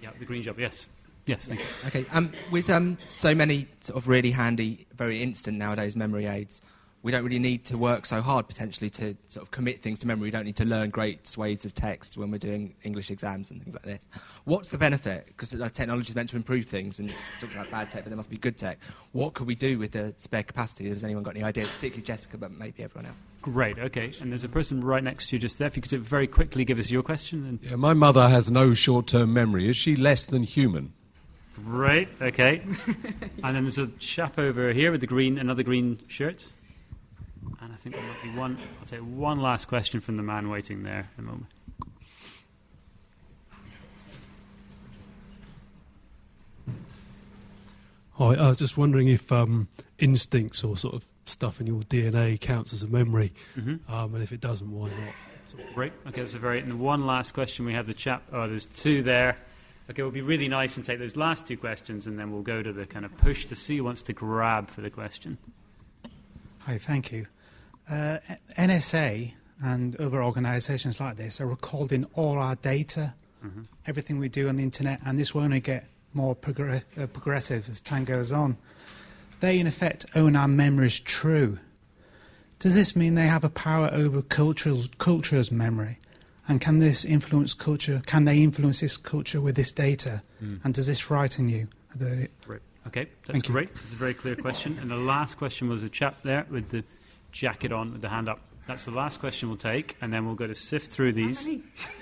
Yeah, the green job. Yes. Yes, thank you. Okay, um, with um, so many sort of really handy, very instant nowadays memory aids, we don't really need to work so hard potentially to sort of commit things to memory. We don't need to learn great swathes of text when we're doing English exams and things like this. What's the benefit? Because uh, technology is meant to improve things, and talked about bad tech, but there must be good tech. What could we do with the spare capacity? Has anyone got any ideas? Particularly Jessica, but maybe everyone else. Great. Okay, and there's a person right next to you just there. If you could very quickly give us your question. And yeah, my mother has no short-term memory. Is she less than human? Right, okay. and then there's a chap over here with the green, another green shirt. And I think there might be one. I'll take one last question from the man waiting there in a moment. Hi, I was just wondering if um, instincts or sort of stuff in your DNA counts as a memory, mm-hmm. um, and if it doesn't, why not? Great. Okay, that's a very. And one last question we have the chap. Oh, there's two there. Okay, it will be really nice and take those last two questions, and then we'll go to the kind of push to see who wants to grab for the question. Hi, thank you. Uh, NSA and other organisations like this are recording all our data, mm-hmm. everything we do on the internet, and this will only get more progr- uh, progressive as time goes on. They, in effect, own our memories true. Does this mean they have a power over culture's, culture's memory? And can this influence culture? Can they influence this culture with this data? Mm. And does this frighten you? The, right. Okay, that's Thank great. That's a very clear question. and the last question was a chap there with the jacket on, with the hand up. That's the last question we'll take, and then we'll go to sift through these.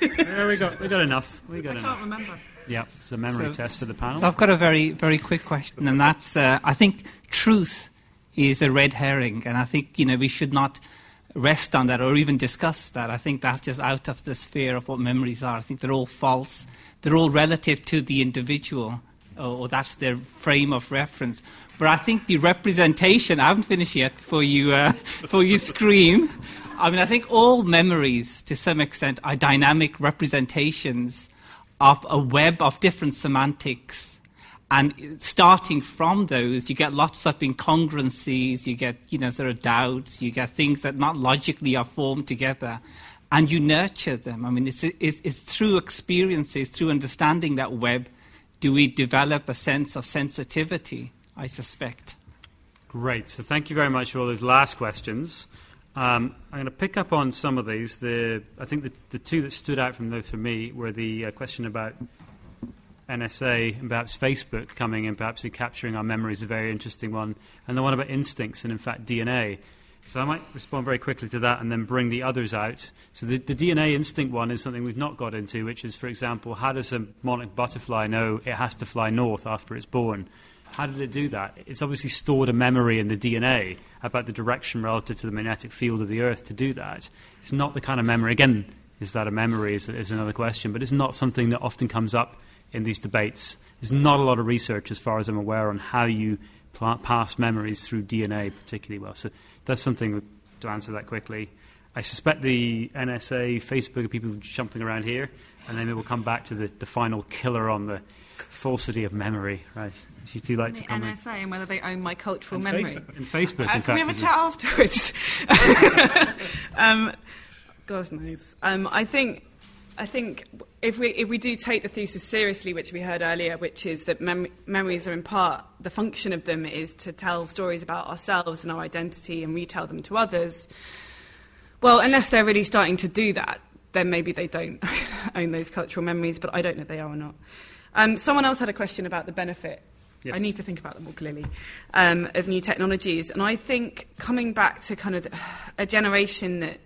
yeah, we got we got enough. We got I enough. can't remember. Yeah, it's a memory So- test for the panel. So I've got a very, very quick question, and that's uh, I think truth is a red herring, and I think you know we should not rest on that or even discuss that. I think that's just out of the sphere of what memories are. I think they're all false. They're all relative to the individual, or, or that's their frame of reference. But I think the representation. I haven't finished yet. Before you, uh, before you scream. I mean, I think all memories, to some extent, are dynamic representations of a web of different semantics. And starting from those, you get lots of incongruencies, you get, you know, sort of doubts, you get things that not logically are formed together, and you nurture them. I mean, it's, it's, it's through experiences, through understanding that web, do we develop a sense of sensitivity, I suspect. Great. So thank you very much for all those last questions. Um, I'm going to pick up on some of these. The, I think the, the two that stood out from those for me were the uh, question about NSA and perhaps Facebook coming in, perhaps in capturing our memories, a very interesting one, and the one about instincts and, in fact, DNA. So I might respond very quickly to that and then bring the others out. So the, the DNA instinct one is something we've not got into, which is, for example, how does a monarch butterfly know it has to fly north after it's born? How did it do that? It's obviously stored a memory in the DNA about the direction relative to the magnetic field of the Earth to do that. It's not the kind of memory, again, is that a memory is, is another question, but it's not something that often comes up in these debates. There's not a lot of research, as far as I'm aware, on how you pl- pass memories through DNA particularly well. So that's something to answer that quickly. I suspect the NSA, Facebook, people jumping around here, and then we'll come back to the, the final killer on the falsity of memory, right? If you do like the to comment. NSA and whether they own my cultural And memory. Facebook- and Facebook, Uh, in can we have a chat afterwards? um, God knows. Um, I think. I think if we if we do take the thesis seriously, which we heard earlier, which is that mem- memories are in part the function of them is to tell stories about ourselves and our identity and retell them to others. Well, unless they're really starting to do that, then maybe they don't own those cultural memories. But I don't know if they are or not. Um, someone else had a question about the benefit. Yes. I need to think about them more clearly um, of new technologies, and I think coming back to kind of a generation that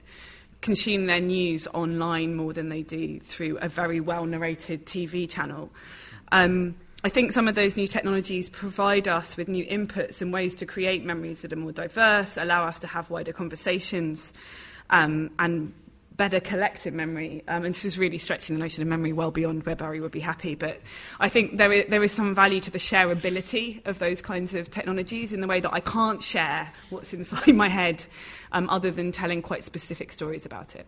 consume their news online more than they do through a very well narrated TV channel. Um, I think some of those new technologies provide us with new inputs and ways to create memories that are more diverse, allow us to have wider conversations, um, and better collective memory. Um, and this is really stretching the notion of memory well beyond where Barry would be happy. But I think there is, there is some value to the shareability of those kinds of technologies in the way that I can't share what's inside my head um, other than telling quite specific stories about it.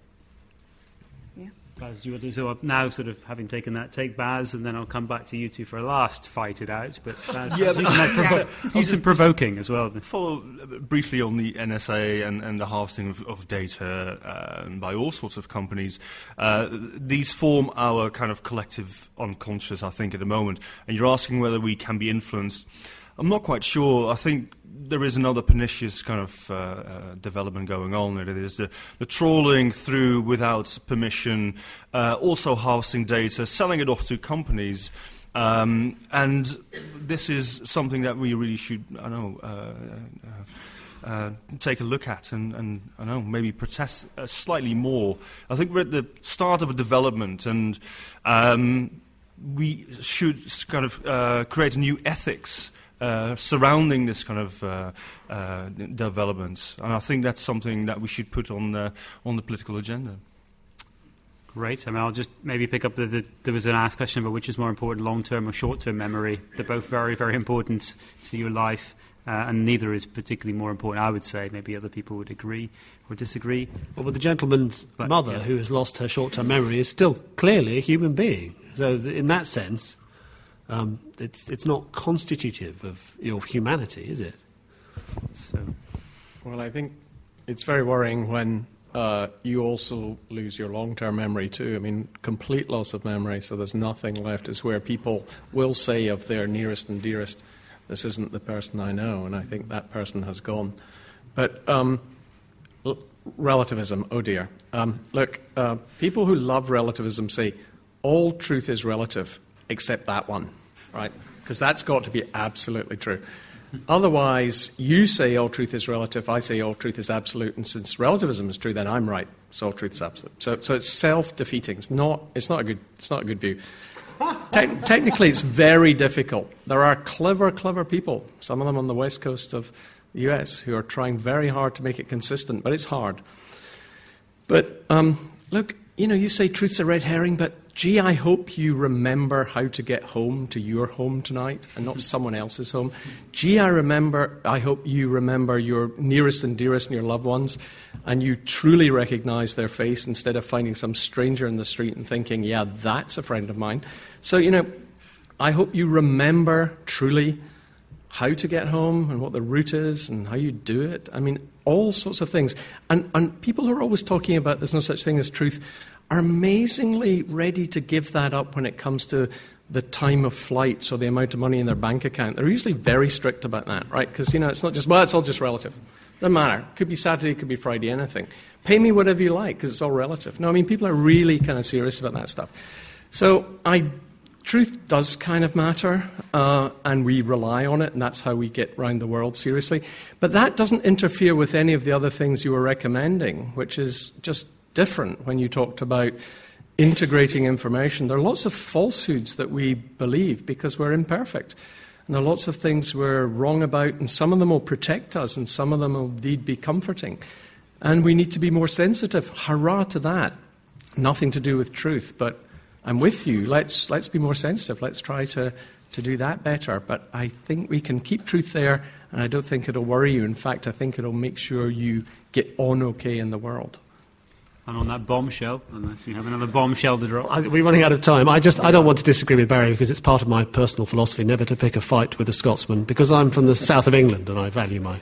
Baz, do you want to, so now sort of having taken that, take Baz, and then I'll come back to you two for a last fight it out. But Baz, yeah, you can provo- do some provoking as well. Follow briefly on the NSA and, and the harvesting of, of data uh, by all sorts of companies. Uh, these form our kind of collective unconscious, I think, at the moment. And you're asking whether we can be influenced. I'm not quite sure. I think there is another pernicious kind of uh, uh, development going on. It is the, the trawling through without permission, uh, also harvesting data, selling it off to companies. Um, and this is something that we really should, I know, uh, uh, uh, take a look at and, and, I know, maybe protest slightly more. I think we're at the start of a development and um, we should kind of create a new ethics uh, surrounding this kind of uh, uh, developments. And I think that's something that we should put on, uh, on the political agenda. Great. I mean, I'll just maybe pick up the, the there was an asked question about which is more important, long-term or short-term memory. They're both very, very important to your life, uh, and neither is particularly more important. I would say maybe other people would agree or disagree. Well, but the gentleman's but, mother, yeah. who has lost her short-term memory, is still clearly a human being. So, in that sense, um, it's, it's not constitutive of your humanity, is it? So. Well, I think it's very worrying when uh, you also lose your long term memory, too. I mean, complete loss of memory, so there's nothing left, is where people will say of their nearest and dearest, this isn't the person I know, and I think that person has gone. But um, l- relativism, oh dear. Um, look, uh, people who love relativism say all truth is relative except that one right? Because that's got to be absolutely true. Otherwise, you say all truth is relative, I say all truth is absolute, and since relativism is true, then I'm right. So all truth is absolute. So, so it's self-defeating. It's not, it's, not a good, it's not a good view. Te- technically, it's very difficult. There are clever, clever people, some of them on the west coast of the US, who are trying very hard to make it consistent, but it's hard. But um, look, you know, you say truth's a red herring, but Gee, I hope you remember how to get home to your home tonight and not someone else's home. Gee, I remember, I hope you remember your nearest and dearest and your loved ones and you truly recognize their face instead of finding some stranger in the street and thinking, yeah, that's a friend of mine. So, you know, I hope you remember truly how to get home and what the route is and how you do it. I mean, all sorts of things. And, and people are always talking about there's no such thing as truth are amazingly ready to give that up when it comes to the time of flights or the amount of money in their bank account. They're usually very strict about that, right? Because, you know, it's not just, well, it's all just relative. Doesn't matter. Could be Saturday, could be Friday, anything. Pay me whatever you like because it's all relative. No, I mean, people are really kind of serious about that stuff. So I, truth does kind of matter, uh, and we rely on it, and that's how we get round the world seriously. But that doesn't interfere with any of the other things you were recommending, which is just different when you talked about integrating information. There are lots of falsehoods that we believe because we're imperfect. And there are lots of things we're wrong about, and some of them will protect us, and some of them will indeed be comforting. And we need to be more sensitive. Hurrah to that. Nothing to do with truth, but I'm with you. Let's, let's be more sensitive. Let's try to, to do that better. But I think we can keep truth there, and I don't think it'll worry you. In fact, I think it'll make sure you get on okay in the world. And on that bombshell, unless you have another bombshell to drop. I, we're running out of time. I just I don't want to disagree with Barry because it's part of my personal philosophy never to pick a fight with a Scotsman because I'm from the south of England and I value my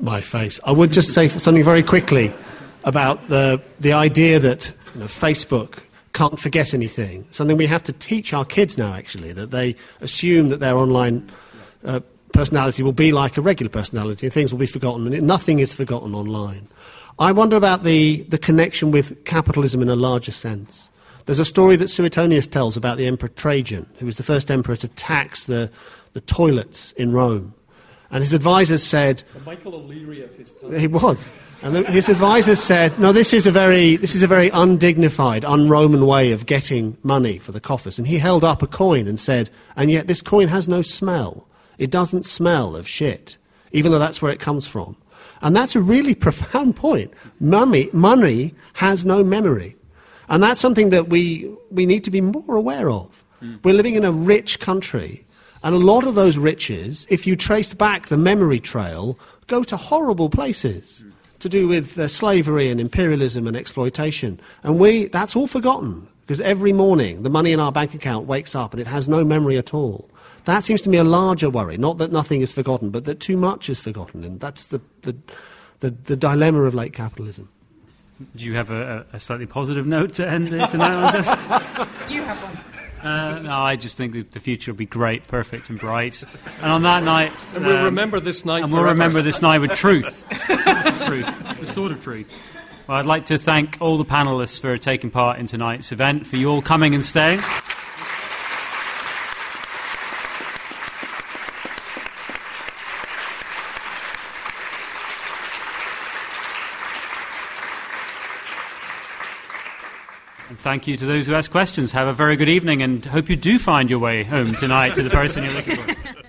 my face. I would just say something very quickly about the the idea that you know, Facebook can't forget anything. Something we have to teach our kids now. Actually, that they assume that their online uh, personality will be like a regular personality and things will be forgotten and nothing is forgotten online. I wonder about the, the connection with capitalism in a larger sense. There's a story that Suetonius tells about the Emperor Trajan, who was the first emperor to tax the, the toilets in Rome. And his advisors said, Michael O'Leary of his time. he was. And the, his advisors said, no, this is, a very, this is a very undignified, un-Roman way of getting money for the coffers. And he held up a coin and said, and yet this coin has no smell. It doesn't smell of shit, even though that's where it comes from. And that's a really profound point. Money, money has no memory. And that's something that we, we need to be more aware of. We're living in a rich country, and a lot of those riches, if you traced back the memory trail, go to horrible places to do with uh, slavery and imperialism and exploitation. And we, that's all forgotten, because every morning the money in our bank account wakes up and it has no memory at all. That seems to me a larger worry, not that nothing is forgotten, but that too much is forgotten. And that's the, the, the, the dilemma of late capitalism. Do you have a, a slightly positive note to end it tonight this? You have one. Uh, no, I just think that the future will be great, perfect, and bright. And on that night, And we'll um, remember this night And we'll forever. remember this night with truth, the sort of truth, the sort of truth. Well, I'd like to thank all the panelists for taking part in tonight's event, for you all coming and staying. Thank you to those who asked questions. Have a very good evening and hope you do find your way home tonight to the person you're looking for.